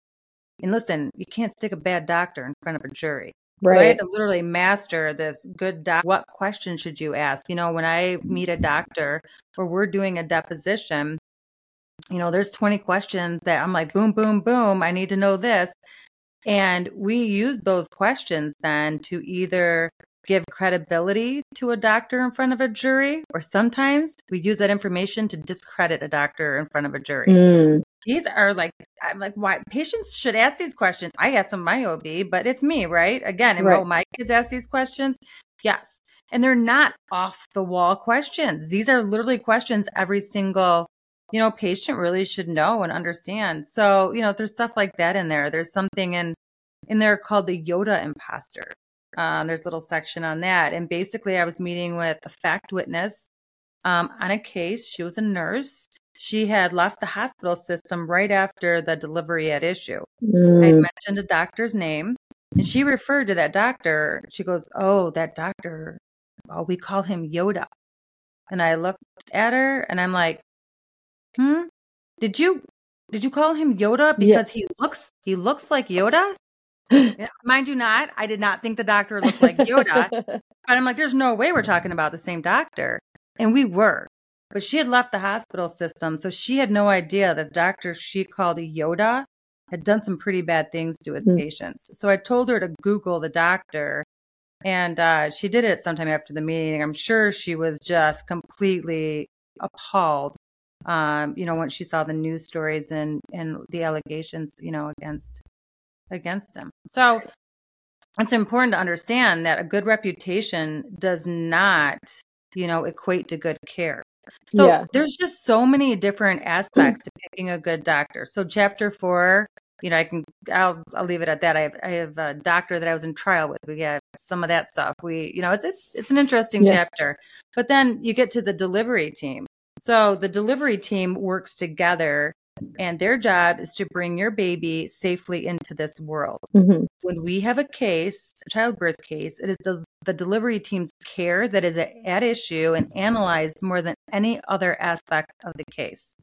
And listen, you can't stick a bad doctor in front of a jury. Right. So I had to literally master this good doc. What question should you ask? You know, when I meet a doctor or we're doing a deposition, you know, there's 20 questions that I'm like, boom, boom, boom. I need to know this. And we use those questions then to either give credibility to a doctor in front of a jury, or sometimes we use that information to discredit a doctor in front of a jury. Mm. These are like, I'm like, why patients should ask these questions. I ask them my OB, but it's me, right? Again, right. my kids ask these questions. Yes. And they're not off the wall questions. These are literally questions every single you know, patient really should know and understand. So, you know, there's stuff like that in there. There's something in in there called the Yoda imposter. Um, there's a little section on that. And basically, I was meeting with a fact witness um, on a case. She was a nurse. She had left the hospital system right after the delivery at issue. Mm. I mentioned a doctor's name, and she referred to that doctor. She goes, "Oh, that doctor. Oh, we call him Yoda." And I looked at her, and I'm like, Hmm? Did you did you call him Yoda because yeah. he looks he looks like Yoda? Mind you not, I did not think the doctor looked like Yoda. but I'm like, there's no way we're talking about the same doctor. And we were. But she had left the hospital system, so she had no idea that the doctor she called Yoda had done some pretty bad things to his mm-hmm. patients. So I told her to Google the doctor, and uh, she did it sometime after the meeting. I'm sure she was just completely appalled um, you know, when she saw the news stories and and the allegations, you know, against against him. So it's important to understand that a good reputation does not, you know, equate to good care. So yeah. there's just so many different aspects to picking a good doctor. So chapter four, you know, I can I'll I'll leave it at that. I have I have a doctor that I was in trial with. We have some of that stuff. We, you know, it's it's it's an interesting yeah. chapter. But then you get to the delivery team. So the delivery team works together and their job is to bring your baby safely into this world. Mm-hmm. When we have a case, a childbirth case, it is the, the delivery team's care that is at issue and analyzed more than any other aspect of the case.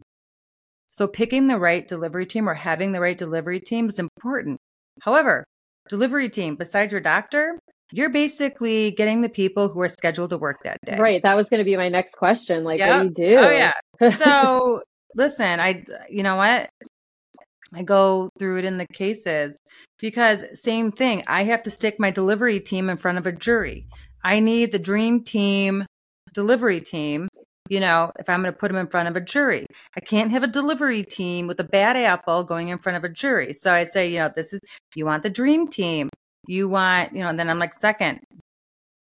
So picking the right delivery team or having the right delivery team is important. However, delivery team, besides your doctor, you're basically getting the people who are scheduled to work that day. Right. That was going to be my next question. Like, yep. what do you do? Oh, yeah. So, listen, I, you know what? I go through it in the cases because same thing. I have to stick my delivery team in front of a jury. I need the dream team delivery team. You know, if I'm going to put them in front of a jury, I can't have a delivery team with a bad apple going in front of a jury. So I say, you know, this is, you want the dream team. You want, you know, and then I'm like, second,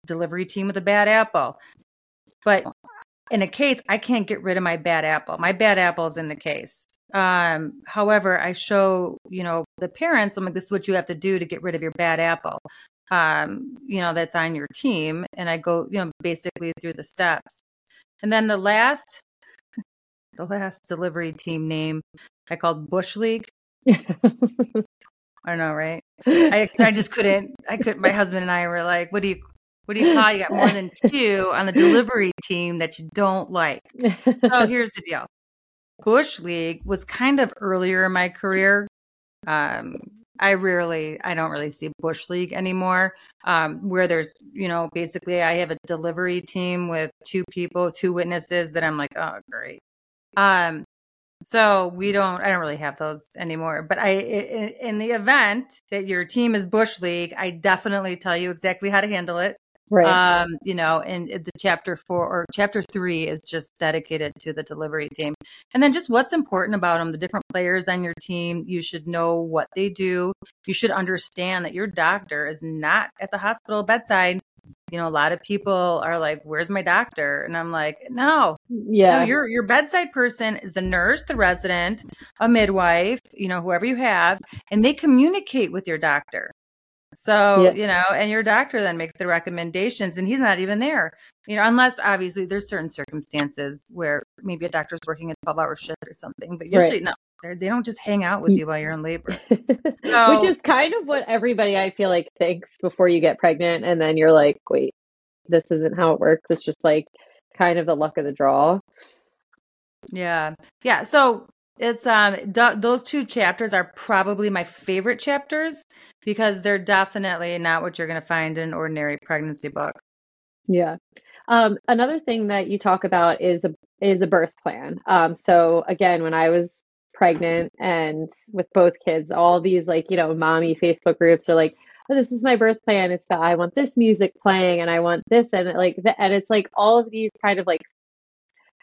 delivery team with a bad apple. But in a case, I can't get rid of my bad apple. My bad apple is in the case. Um, however, I show, you know, the parents, I'm like, this is what you have to do to get rid of your bad apple. Um, you know, that's on your team. And I go, you know, basically through the steps. And then the last, the last delivery team name I called Bush League. I don't know, right? I I just couldn't. I couldn't. My husband and I were like, "What do you what do you call? You got more than two on the delivery team that you don't like." So here's the deal: Bush League was kind of earlier in my career. Um, I rarely, I don't really see Bush League anymore. Um, where there's, you know, basically I have a delivery team with two people, two witnesses that I'm like, oh, great. Um, so we don't, I don't really have those anymore. But I, in the event that your team is Bush League, I definitely tell you exactly how to handle it. Right. Um, you know, and the chapter four or chapter three is just dedicated to the delivery team. And then just what's important about them, the different players on your team. You should know what they do. You should understand that your doctor is not at the hospital bedside You know, a lot of people are like, "Where's my doctor?" And I'm like, "No, yeah, no, your your bedside person is the nurse, the resident, a midwife, you know, whoever you have, and they communicate with your doctor. So, yeah. you know, and your doctor then makes the recommendations and he's not even there. You know, unless obviously there's certain circumstances where maybe a doctor's working a 12 hour shift or something, but usually right. no, they're, do not just hang out with you while you're in labor. So, Which is kind of what everybody I feel like thinks before you get pregnant. And then you're like, wait, this isn't how it works. It's just like kind of the luck of the draw. Yeah. Yeah. So it's um d- those two chapters are probably my favorite chapters because they're definitely not what you're going to find in an ordinary pregnancy book. Yeah. Um, another thing that you talk about is a is a birth plan. Um, so again, when I was pregnant and with both kids, all these like you know mommy Facebook groups are like, oh, this is my birth plan. It's I want this music playing and I want this and like the, and it's like all of these kind of like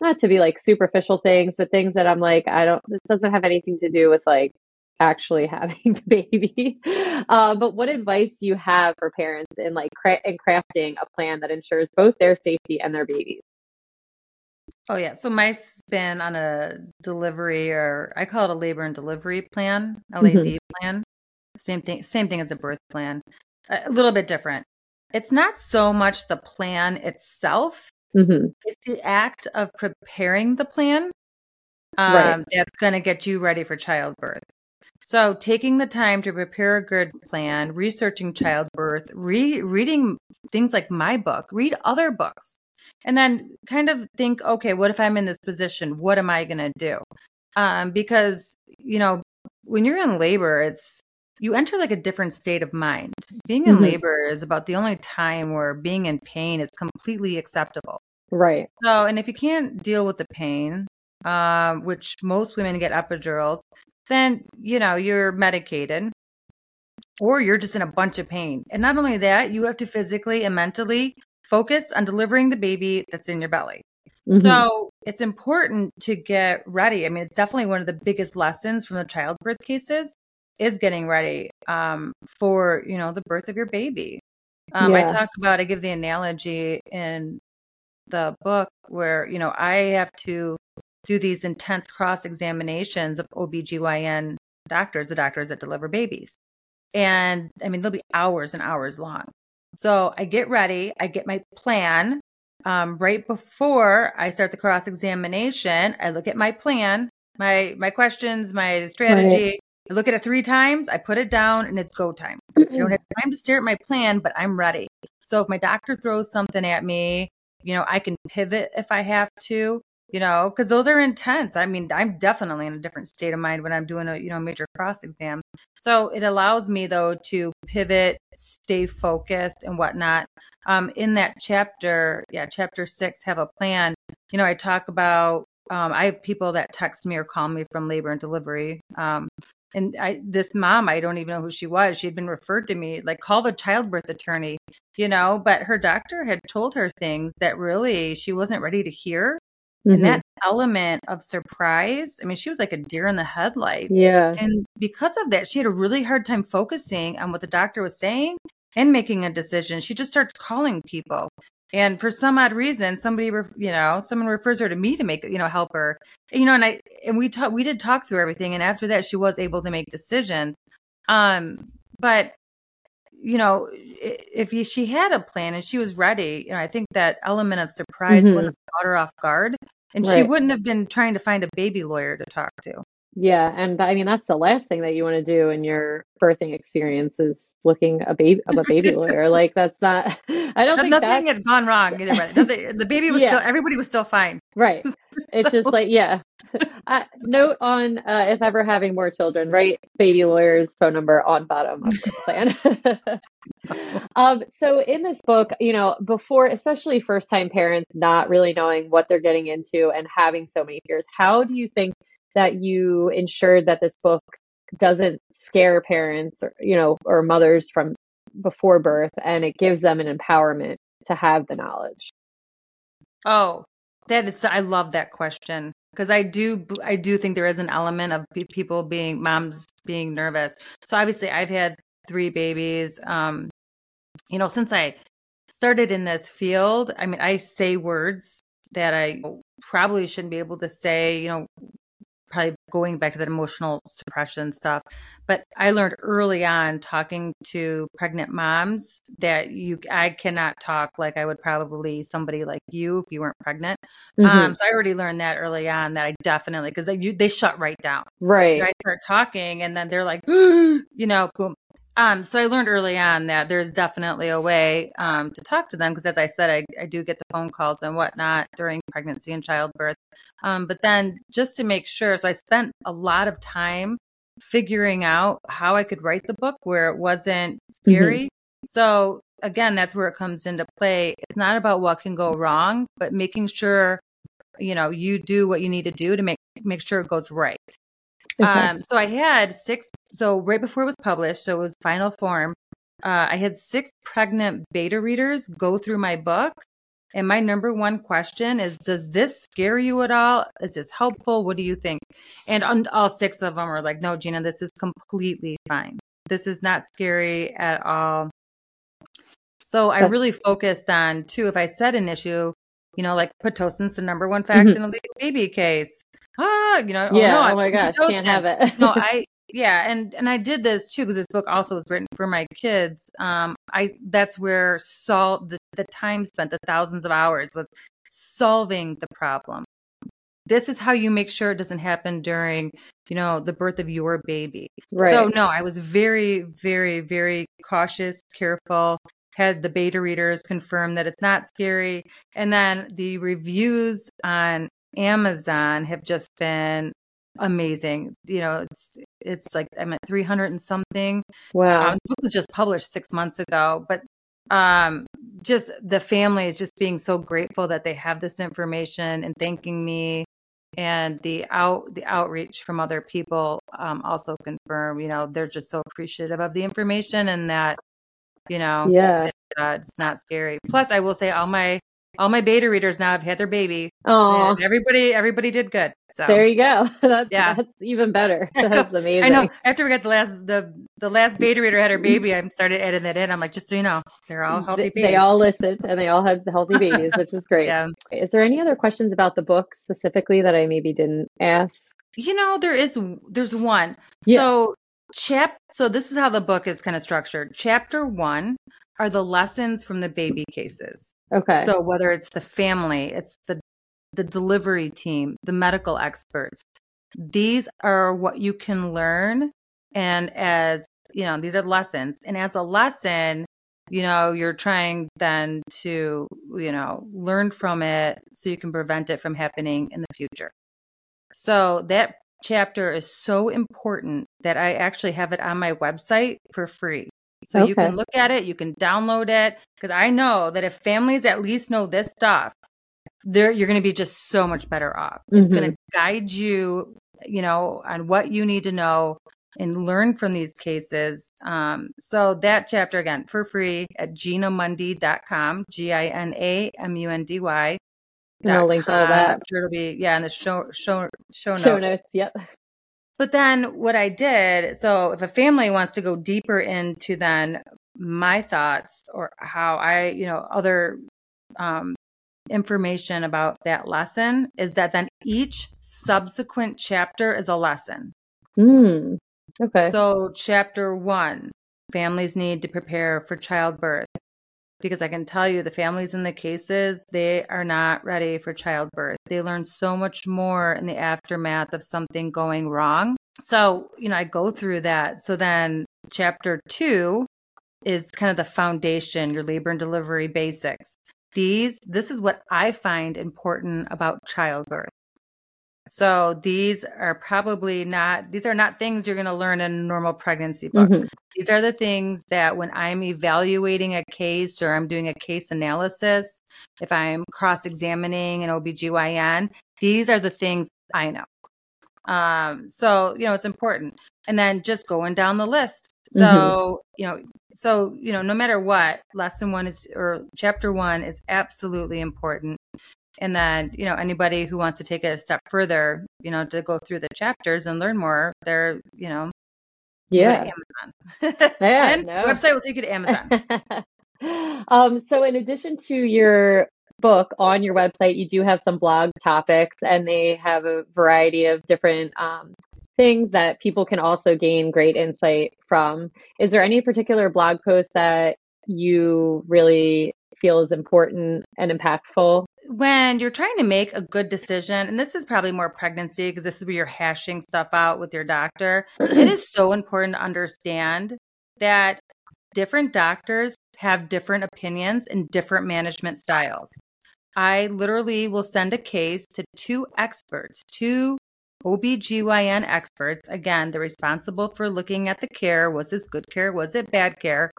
not to be like superficial things, but things that I'm like, I don't, this doesn't have anything to do with like actually having the baby. Uh, but what advice do you have for parents in like cra- in crafting a plan that ensures both their safety and their babies? Oh yeah, so my spin on a delivery, or I call it a labor and delivery plan, LAD mm-hmm. plan. Same thing, same thing as a birth plan, a little bit different. It's not so much the plan itself Mm-hmm. It's the act of preparing the plan um, right. that's going to get you ready for childbirth. So, taking the time to prepare a good plan, researching childbirth, re- reading things like my book, read other books, and then kind of think, okay, what if I'm in this position? What am I going to do? Um, because, you know, when you're in labor, it's you enter like a different state of mind. Being in mm-hmm. labor is about the only time where being in pain is completely acceptable. Right. So, and if you can't deal with the pain, um, which most women get epidurals, then, you know, you're medicated or you're just in a bunch of pain. And not only that, you have to physically and mentally focus on delivering the baby that's in your belly. Mm-hmm. So it's important to get ready. I mean, it's definitely one of the biggest lessons from the childbirth cases is getting ready um, for you know the birth of your baby. Um, yeah. I talk about I give the analogy in the book where you know I have to do these intense cross examinations of OBGYN doctors, the doctors that deliver babies. And I mean, they'll be hours and hours long. So I get ready, I get my plan. Um, right before I start the cross examination, I look at my plan, my my questions, my strategy, right. I look at it three times, I put it down, and it's go time. I don't have time to stare at my plan, but I'm ready. So if my doctor throws something at me, you know, I can pivot if I have to, you know, because those are intense. I mean, I'm definitely in a different state of mind when I'm doing a, you know, major cross exam. So it allows me, though, to pivot, stay focused, and whatnot. Um, in that chapter, yeah, chapter six, have a plan. You know, I talk about um, I have people that text me or call me from labor and delivery. Um, and I, this mom, I don't even know who she was. She had been referred to me, like, call the childbirth attorney, you know, but her doctor had told her things that really she wasn't ready to hear. Mm-hmm. And that element of surprise, I mean, she was like a deer in the headlights. Yeah. And because of that, she had a really hard time focusing on what the doctor was saying and making a decision. She just starts calling people. And for some odd reason, somebody, you know, someone refers her to me to make, you know, help her, you know, and I, and we talked, we did talk through everything. And after that, she was able to make decisions. Um, but, you know, if you, she had a plan and she was ready, you know, I think that element of surprise mm-hmm. wouldn't have caught her off guard and right. she wouldn't have been trying to find a baby lawyer to talk to. Yeah, and I mean that's the last thing that you want to do in your birthing experience is looking a baby of a baby lawyer. Like that's not. I don't think nothing had gone wrong either. Way. Nothing, the baby was yeah. still. Everybody was still fine. Right. It's just like yeah. Uh, note on uh, if ever having more children, write baby lawyer's phone number on bottom of the plan. um, so in this book, you know, before especially first time parents not really knowing what they're getting into and having so many fears, how do you think that you ensured that this book doesn't scare parents or you know or mothers from before birth and it gives them an empowerment to have the knowledge? Oh that is i love that question because i do i do think there is an element of people being moms being nervous. So obviously i've had three babies um you know since i started in this field, I mean, I say words that I probably shouldn't be able to say, you know, probably going back to that emotional suppression stuff. But I learned early on talking to pregnant moms that you I cannot talk like I would probably somebody like you if you weren't pregnant. Um, mm-hmm. Um, so I already learned that early on that I definitely because they they shut right down. Right. I start talking and then they're like, you know, boom. Um, so I learned early on that there's definitely a way um, to talk to them because, as I said, I, I do get the phone calls and whatnot during pregnancy and childbirth. Um, but then just to make sure, so I spent a lot of time figuring out how I could write the book where it wasn't mm-hmm. scary. Mm-hmm. So again, that's where it comes into play. It's not about what can go wrong, but making sure you know you do what you need to do to make make sure it goes right. Okay. Um, so I had six. So right before it was published, so it was final form. Uh, I had six pregnant beta readers go through my book. And my number one question is Does this scare you at all? Is this helpful? What do you think? And on, all six of them are like, No, Gina, this is completely fine. This is not scary at all. So I really focused on, too, if I said an issue, you know, like Pitocin's the number one fact mm-hmm. in a legal baby case ah, you know, yeah, oh, no, oh my gosh, can't have it. no, I yeah, and and I did this too because this book also was written for my kids. Um, I that's where solve the, the time spent, the thousands of hours was solving the problem. This is how you make sure it doesn't happen during, you know, the birth of your baby. Right. So no, I was very, very, very cautious, careful. Had the beta readers confirm that it's not scary, and then the reviews on Amazon have just been amazing. You know, it's it's like I'm at 300 and something. Wow. Um, the book was just published six months ago, but um, just the family is just being so grateful that they have this information and thanking me. And the out the outreach from other people um, also confirm, you know, they're just so appreciative of the information and that, you know, yeah, it, uh, it's not scary. Plus, I will say all my all my beta readers now have had their baby. Oh, everybody, everybody did good. So there you go. That's yeah. that's even better. That's amazing. I know. After we got the last the the last beta reader had her baby, I started adding that in. I'm like, just so you know, they're all healthy babies. They all listened and they all have healthy babies, which is great. yeah. Is there any other questions about the book specifically that I maybe didn't ask? You know, there is there's one. Yeah. So chap so this is how the book is kind of structured. Chapter 1 are the lessons from the baby cases. Okay. So whether it's the family, it's the the delivery team, the medical experts, these are what you can learn and as you know, these are lessons. And as a lesson, you know, you're trying then to, you know, learn from it so you can prevent it from happening in the future. So that chapter is so important that I actually have it on my website for free. So okay. you can look at it, you can download it, because I know that if families at least know this stuff, there you're going to be just so much better off. Mm-hmm. It's going to guide you, you know, on what you need to know and learn from these cases. Um, so that chapter again for free at ginamundy.com, G I N A M U N D Y. I'll link all that. I'm sure it'll be yeah in the show show show notes. Show notes. Yep. But then what I did, so if a family wants to go deeper into then my thoughts or how I, you know, other um, information about that lesson is that then each subsequent chapter is a lesson. Hmm. Okay. So, chapter one families need to prepare for childbirth because I can tell you the families in the cases, they are not ready for childbirth. They learn so much more in the aftermath of something going wrong. So, you know, I go through that. So then chapter two is kind of the foundation, your labor and delivery basics. These, this is what I find important about childbirth. So these are probably not, these are not things you're going to learn in a normal pregnancy book. Mm-hmm. These are the things that when I'm evaluating a case or I'm doing a case analysis, if I'm cross examining an OBGYN, these are the things I know. Um, so, you know, it's important. And then just going down the list. So, mm-hmm. you know, so, you know, no matter what, lesson one is, or chapter one is absolutely important. And then, you know, anybody who wants to take it a step further, you know, to go through the chapters and learn more, they're, you know, yeah, Amazon. Yeah, and no. website will take you to Amazon. um, so, in addition to your book on your website, you do have some blog topics, and they have a variety of different um, things that people can also gain great insight from. Is there any particular blog post that you really feel is important and impactful? When you're trying to make a good decision, and this is probably more pregnancy because this is where you're hashing stuff out with your doctor, it is so important to understand that different doctors have different opinions and different management styles. I literally will send a case to two experts, two OBGYN experts. Again, they're responsible for looking at the care. Was this good care? Was it bad care?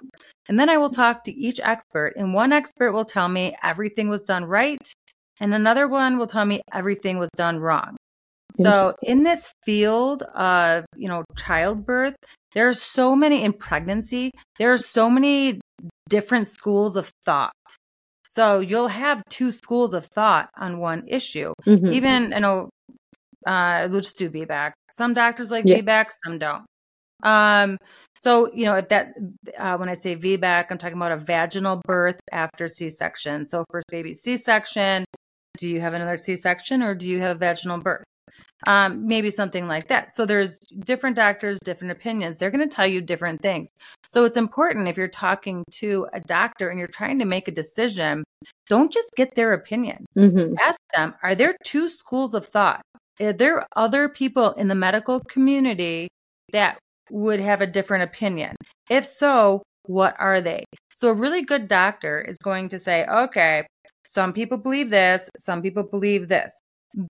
And then I will talk to each expert, and one expert will tell me everything was done right, and another one will tell me everything was done wrong. So in this field of, you know, childbirth, there are so many in pregnancy, there are so many different schools of thought. So you'll have two schools of thought on one issue. Mm-hmm. Even, you know, uh, we'll just do VBAC. Some doctors like yeah. VBAC, some don't. Um, so you know, if that uh, when I say VBAC, I'm talking about a vaginal birth after C-section. So first baby C-section, do you have another C-section or do you have vaginal birth? Um, maybe something like that. So there's different doctors, different opinions. They're going to tell you different things. So it's important if you're talking to a doctor and you're trying to make a decision, don't just get their opinion. Mm-hmm. Ask them, are there two schools of thought? Are there other people in the medical community that would have a different opinion? If so, what are they? So a really good doctor is going to say, okay, some people believe this, some people believe this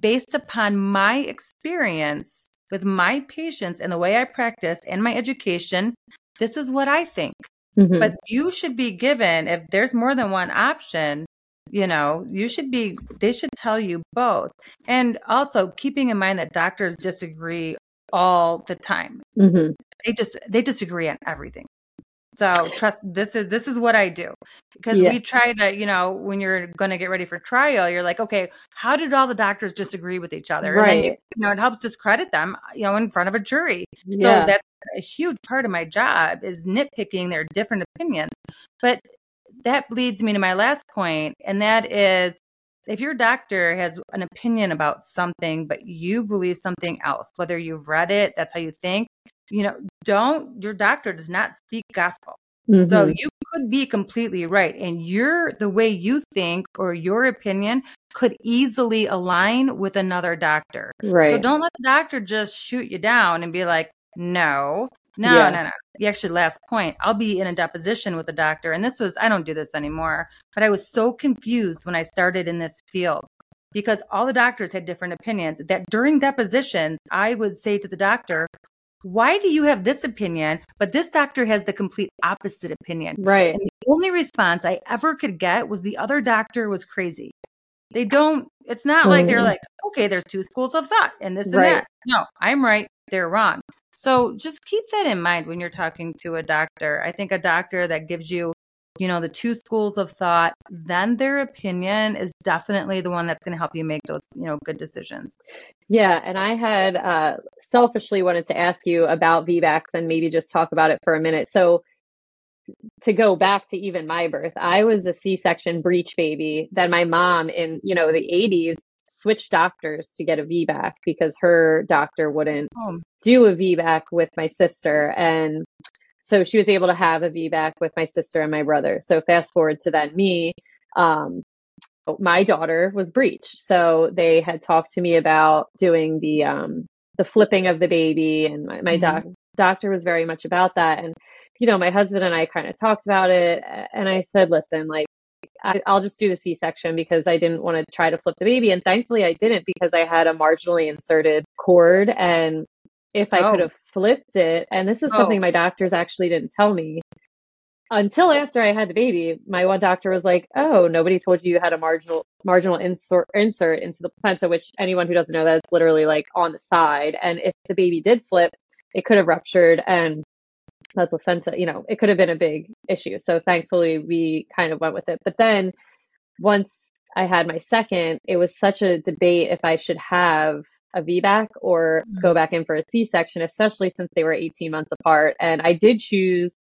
based upon my experience with my patients and the way I practice and my education, this is what I think. Mm-hmm. But you should be given, if there's more than one option, you know, you should be, they should tell you both. And also keeping in mind that doctors disagree all the time. Mm-hmm. They just, they disagree on everything. So trust this is this is what I do. Because yeah. we try to, you know, when you're gonna get ready for trial, you're like, okay, how did all the doctors disagree with each other? Right. Then, you know, it helps discredit them, you know, in front of a jury. Yeah. So that's a huge part of my job is nitpicking their different opinions. But that leads me to my last point, and that is if your doctor has an opinion about something, but you believe something else, whether you've read it, that's how you think, you know, don't, your doctor does not speak gospel. Mm-hmm. So you could be completely right. And your, the way you think or your opinion could easily align with another doctor. Right. So don't let the doctor just shoot you down and be like, no, no, yeah. no, no. Actually, last point, I'll be in a deposition with a doctor. And this was, I don't do this anymore, but I was so confused when I started in this field because all the doctors had different opinions that during depositions, I would say to the doctor, why do you have this opinion, but this doctor has the complete opposite opinion? Right. And the only response I ever could get was the other doctor was crazy. They don't, it's not mm. like they're mm-hmm. like, okay, there's two schools of thought and this and right. that. No, I'm right, they're wrong. So just keep that in mind when you're talking to a doctor. I think a doctor that gives you you know, the two schools of thought, then their opinion is definitely the one that's going to help you make those, you know, good decisions. Yeah. And I had uh, selfishly wanted to ask you about VBACs and maybe just talk about it for a minute. So, to go back to even my birth, I was a C section breech baby. Then my mom in, you know, the 80s switched doctors to get a VBAC because her doctor wouldn't oh. do a VBAC with my sister. And so she was able to have a VBAC with my sister and my brother. So fast forward to then me, um, my daughter was breech. So they had talked to me about doing the um, the flipping of the baby, and my, my mm-hmm. doc, doctor was very much about that. And you know, my husband and I kind of talked about it, and I said, listen, like. I, I'll just do the C-section because I didn't want to try to flip the baby, and thankfully I didn't because I had a marginally inserted cord, and if I oh. could have flipped it. And this is oh. something my doctors actually didn't tell me until after I had the baby. My one doctor was like, "Oh, nobody told you you had a marginal marginal insert insert into the placenta." Which anyone who doesn't know that is literally like on the side. And if the baby did flip, it could have ruptured and the placenta. You know, it could have been a big issue. So thankfully, we kind of went with it. But then once I had my second, it was such a debate if I should have a VBAC or go mm. back in for a C section, especially since they were 18 months apart. And I did choose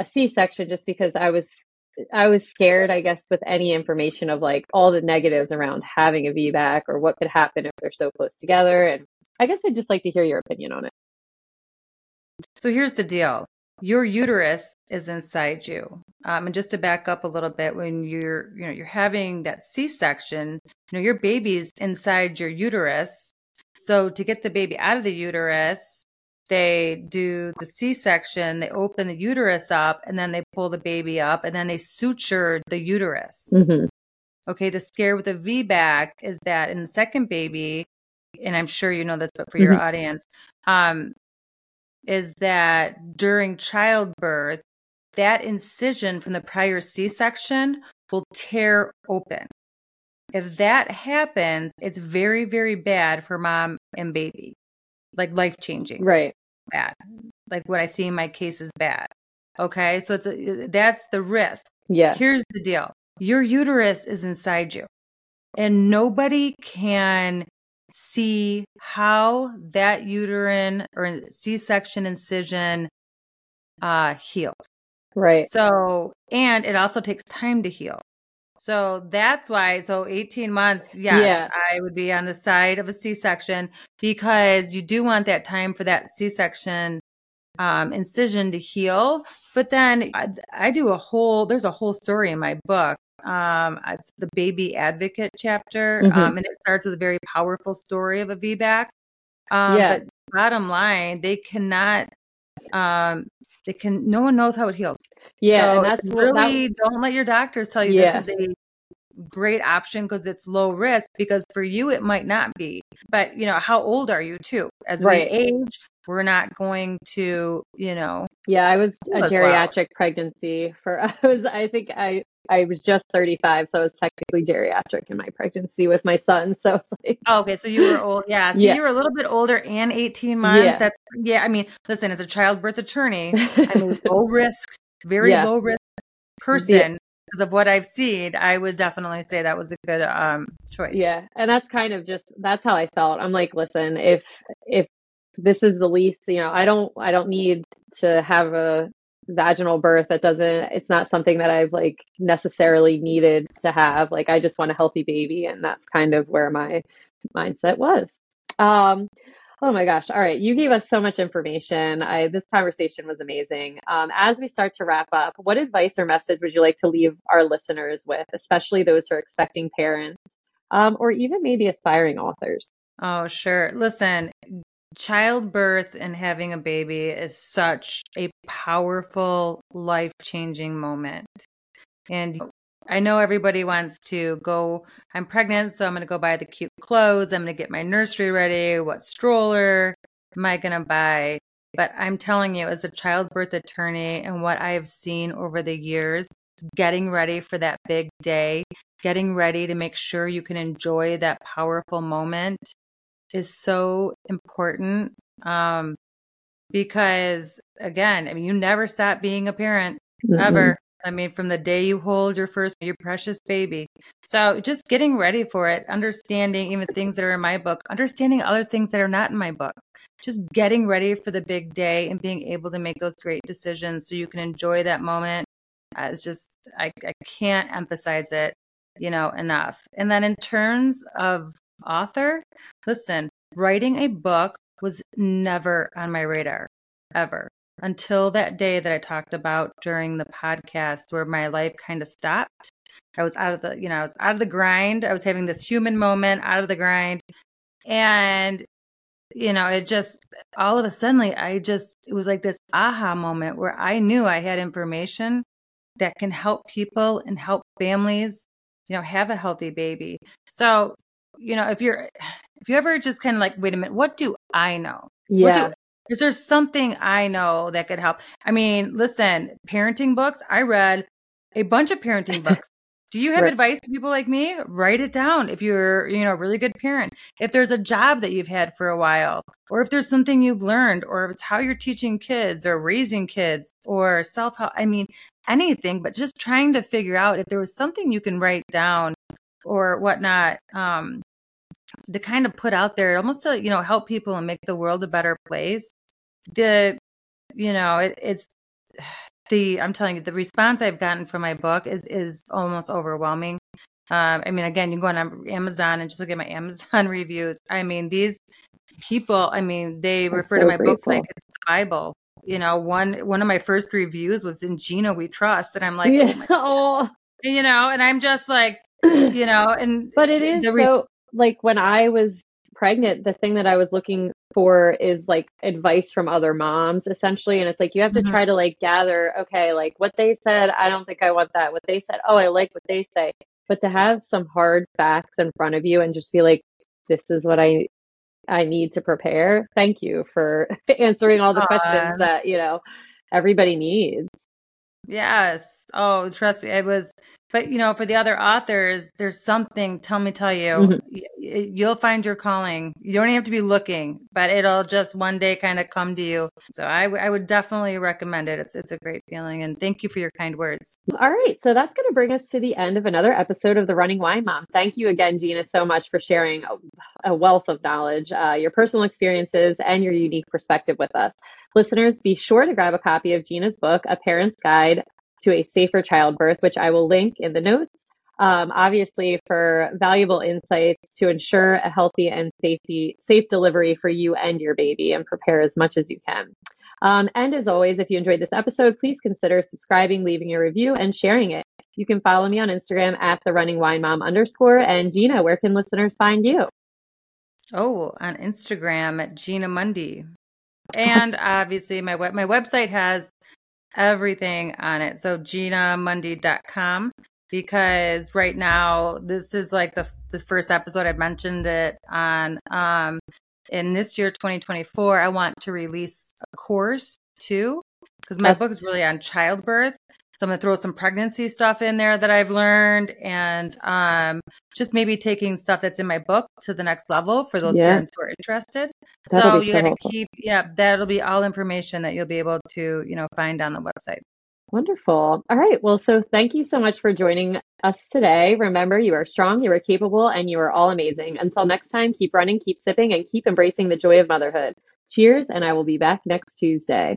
a C section just because I was I was scared, I guess, with any information of like all the negatives around having a VBAC or what could happen if they're so close together. And I guess I'd just like to hear your opinion on it. So here's the deal your uterus is inside you. Um, and just to back up a little bit, when you're, you know, you're having that C-section, you know, your baby's inside your uterus. So to get the baby out of the uterus, they do the C-section, they open the uterus up, and then they pull the baby up, and then they suture the uterus. Mm-hmm. Okay, the scare with the VBAC is that in the second baby, and I'm sure you know this, but for your Mhm. audience, um, is that during childbirth, that incision from the prior C section will tear open. If that happens, it's very, very bad for mom and baby, like life changing Right. bad. Like what I see in my case is bad. Okay, so it's a, that's the risk. Yeah. Here's the deal your uterus is inside you, and nobody can see how that uterine or C section incision uh, healed. Right. So, and it also takes time to heal. So that's why, so 18 months, yes, Yeah. I would be on the side of a C section because you do want that time for that C section um, incision to heal. But then I, I do a whole, there's a whole story in my book. Um, it's the baby advocate chapter. Mhm. Um, and it starts with a very powerful story of a VBAC. Um, Yeah. But bottom line, they cannot, um, they can, no one knows how it heals. Yeah. So and that's what that- really don't let your doctors tell you Yeah. this is a great option because it's low risk because for you it might not be. But you know, how old are you too? As Right. we age, we're not going to, you know, Yeah, I was a as well. geriatric pregnancy for I was I think I I was just 35, so I was technically geriatric in my pregnancy with my son. So like oh, okay, so you were old. Yeah, so Yeah. you were a little bit older and 18 months. Yeah. That's yeah, I mean, listen, as a childbirth attorney, I'm a low risk, very Yeah. low risk person because of what I've seen. I would definitely say that was a good um choice. Yeah, and that's kind of just that's how I felt. I'm like, listen, if if this is the least, you know, I don't I don't need to have a vaginal birth that doesn't it's not something that I've like necessarily needed to have. Like I just want a healthy baby and that's kind of where my mindset was. Um Oh my gosh. All right. You gave us so much information. I this conversation was amazing. Um, as we start to wrap up, what advice or message would you like to leave our listeners with, especially those who are expecting parents, um, or even maybe aspiring authors? Oh, sure. Listen, childbirth and having a baby is such a powerful, life changing moment. And I know everybody wants to go, I'm pregnant, so I'm going to go buy the cute clothes. I'm going to get my nursery ready. What stroller am I going to buy? But I'm telling you, as a childbirth attorney and what I have seen over the years, getting ready for that big day, getting ready to make sure you can enjoy that powerful moment is so important. Um, because again, I mean, you never stop being a parent Mm-hmm. ever. I mean, from the day you hold your first, your precious baby. So just getting ready for it, understanding even things that are in my book, understanding other things that are not in my book, just getting ready for the big day and being able to make those great decisions so you can enjoy that moment. Uh, it's just, I, I can't emphasize it, you know, enough. And then in terms of author, listen, writing a book was never on my radar, ever until that day that I talked about during the podcast where my life kind of stopped. I was out of the, you know, I was out of the grind. I was having this human moment out of the grind. And, you know, it just all of a sudden, I just, it was like this aha moment where I knew I had information that can help people and help families, you know, have a healthy baby. So, you know, if you're, if you ever just kind of like, wait a minute, what do I know? What Yeah. do, is there something I know that could help? I mean, listen, parenting books, I read a bunch of parenting books. Do you have Right. advice to people like me? Write it down if you're, you know, a really good parent. If there's a job that you've had for a while, or if there's something you've learned, or if it's how you're teaching kids or raising kids or self help. I mean, anything, but just trying to figure out if there was something you can write down or whatnot. Um, to kind of put out there, almost to, you know, help people and make the world a better place. The, you know, it, it's, the I'm telling you, the response I've gotten from my book is is almost overwhelming. Um, I mean, again, you go on Amazon and just look at my Amazon reviews. I mean, these people, I mean, they I'm refer so to my grateful. book like it's the Bible. You know, one one of my first reviews was in Gina We Trust, and I'm like, yeah. oh, you know, and I'm just like, you know, and but it is re- so like when I was pregnant, the thing that I was looking for is like advice from other moms essentially. And it's like you have to mm-hmm. try to like gather, okay, like what they said, I don't think I want that. What they said, oh, I like what they say. But to have some hard facts in front of you and just be like, this is what I I need to prepare. Thank you for answering all the Aww. questions that, you know, everybody needs. Yes. Oh, trust me. It was but you know, for the other authors, there's something. Tell me, tell you, mm-hmm. you'll find your calling. You don't even have to be looking, but it'll just one day kind of come to you. So I, w- I would definitely recommend it. It's it's a great feeling, and thank you for your kind words. All right, so that's going to bring us to the end of another episode of the Running Wine Mom. Thank you again, Gina, so much for sharing a, a wealth of knowledge, uh, your personal experiences, and your unique perspective with us. Listeners, be sure to grab a copy of Gina's book, A Parent's Guide to a safer childbirth, which I will link in the notes. Um, obviously, for valuable insights to ensure a healthy and safety safe delivery for you and your baby, and prepare as much as you can. Um, and as always, if you enjoyed this episode, please consider subscribing, leaving a review, and sharing it. You can follow me on Instagram at the Running Wine Mom underscore. And Gina, where can listeners find you? Oh, on Instagram at Gina Mundy. And obviously, my my website has everything on it. So ginamundy.com because right now this is like the the first episode. I mentioned it on um in this year 2024 I want to release a course too because my book is really on childbirth so I'm going to throw some pregnancy stuff in there that I've learned and um, just maybe taking stuff that's in my book to the next level for those yeah. parents who are interested. That'll so you got to keep, yeah, that'll be all information that you'll be able to, you know, find on the website. Wonderful. All right. Well, so thank you so much for joining us today. Remember, you are strong, you are capable, and you are all amazing. Until next time, keep running, keep sipping, and keep embracing the joy of motherhood. Cheers, and I will be back next Tuesday.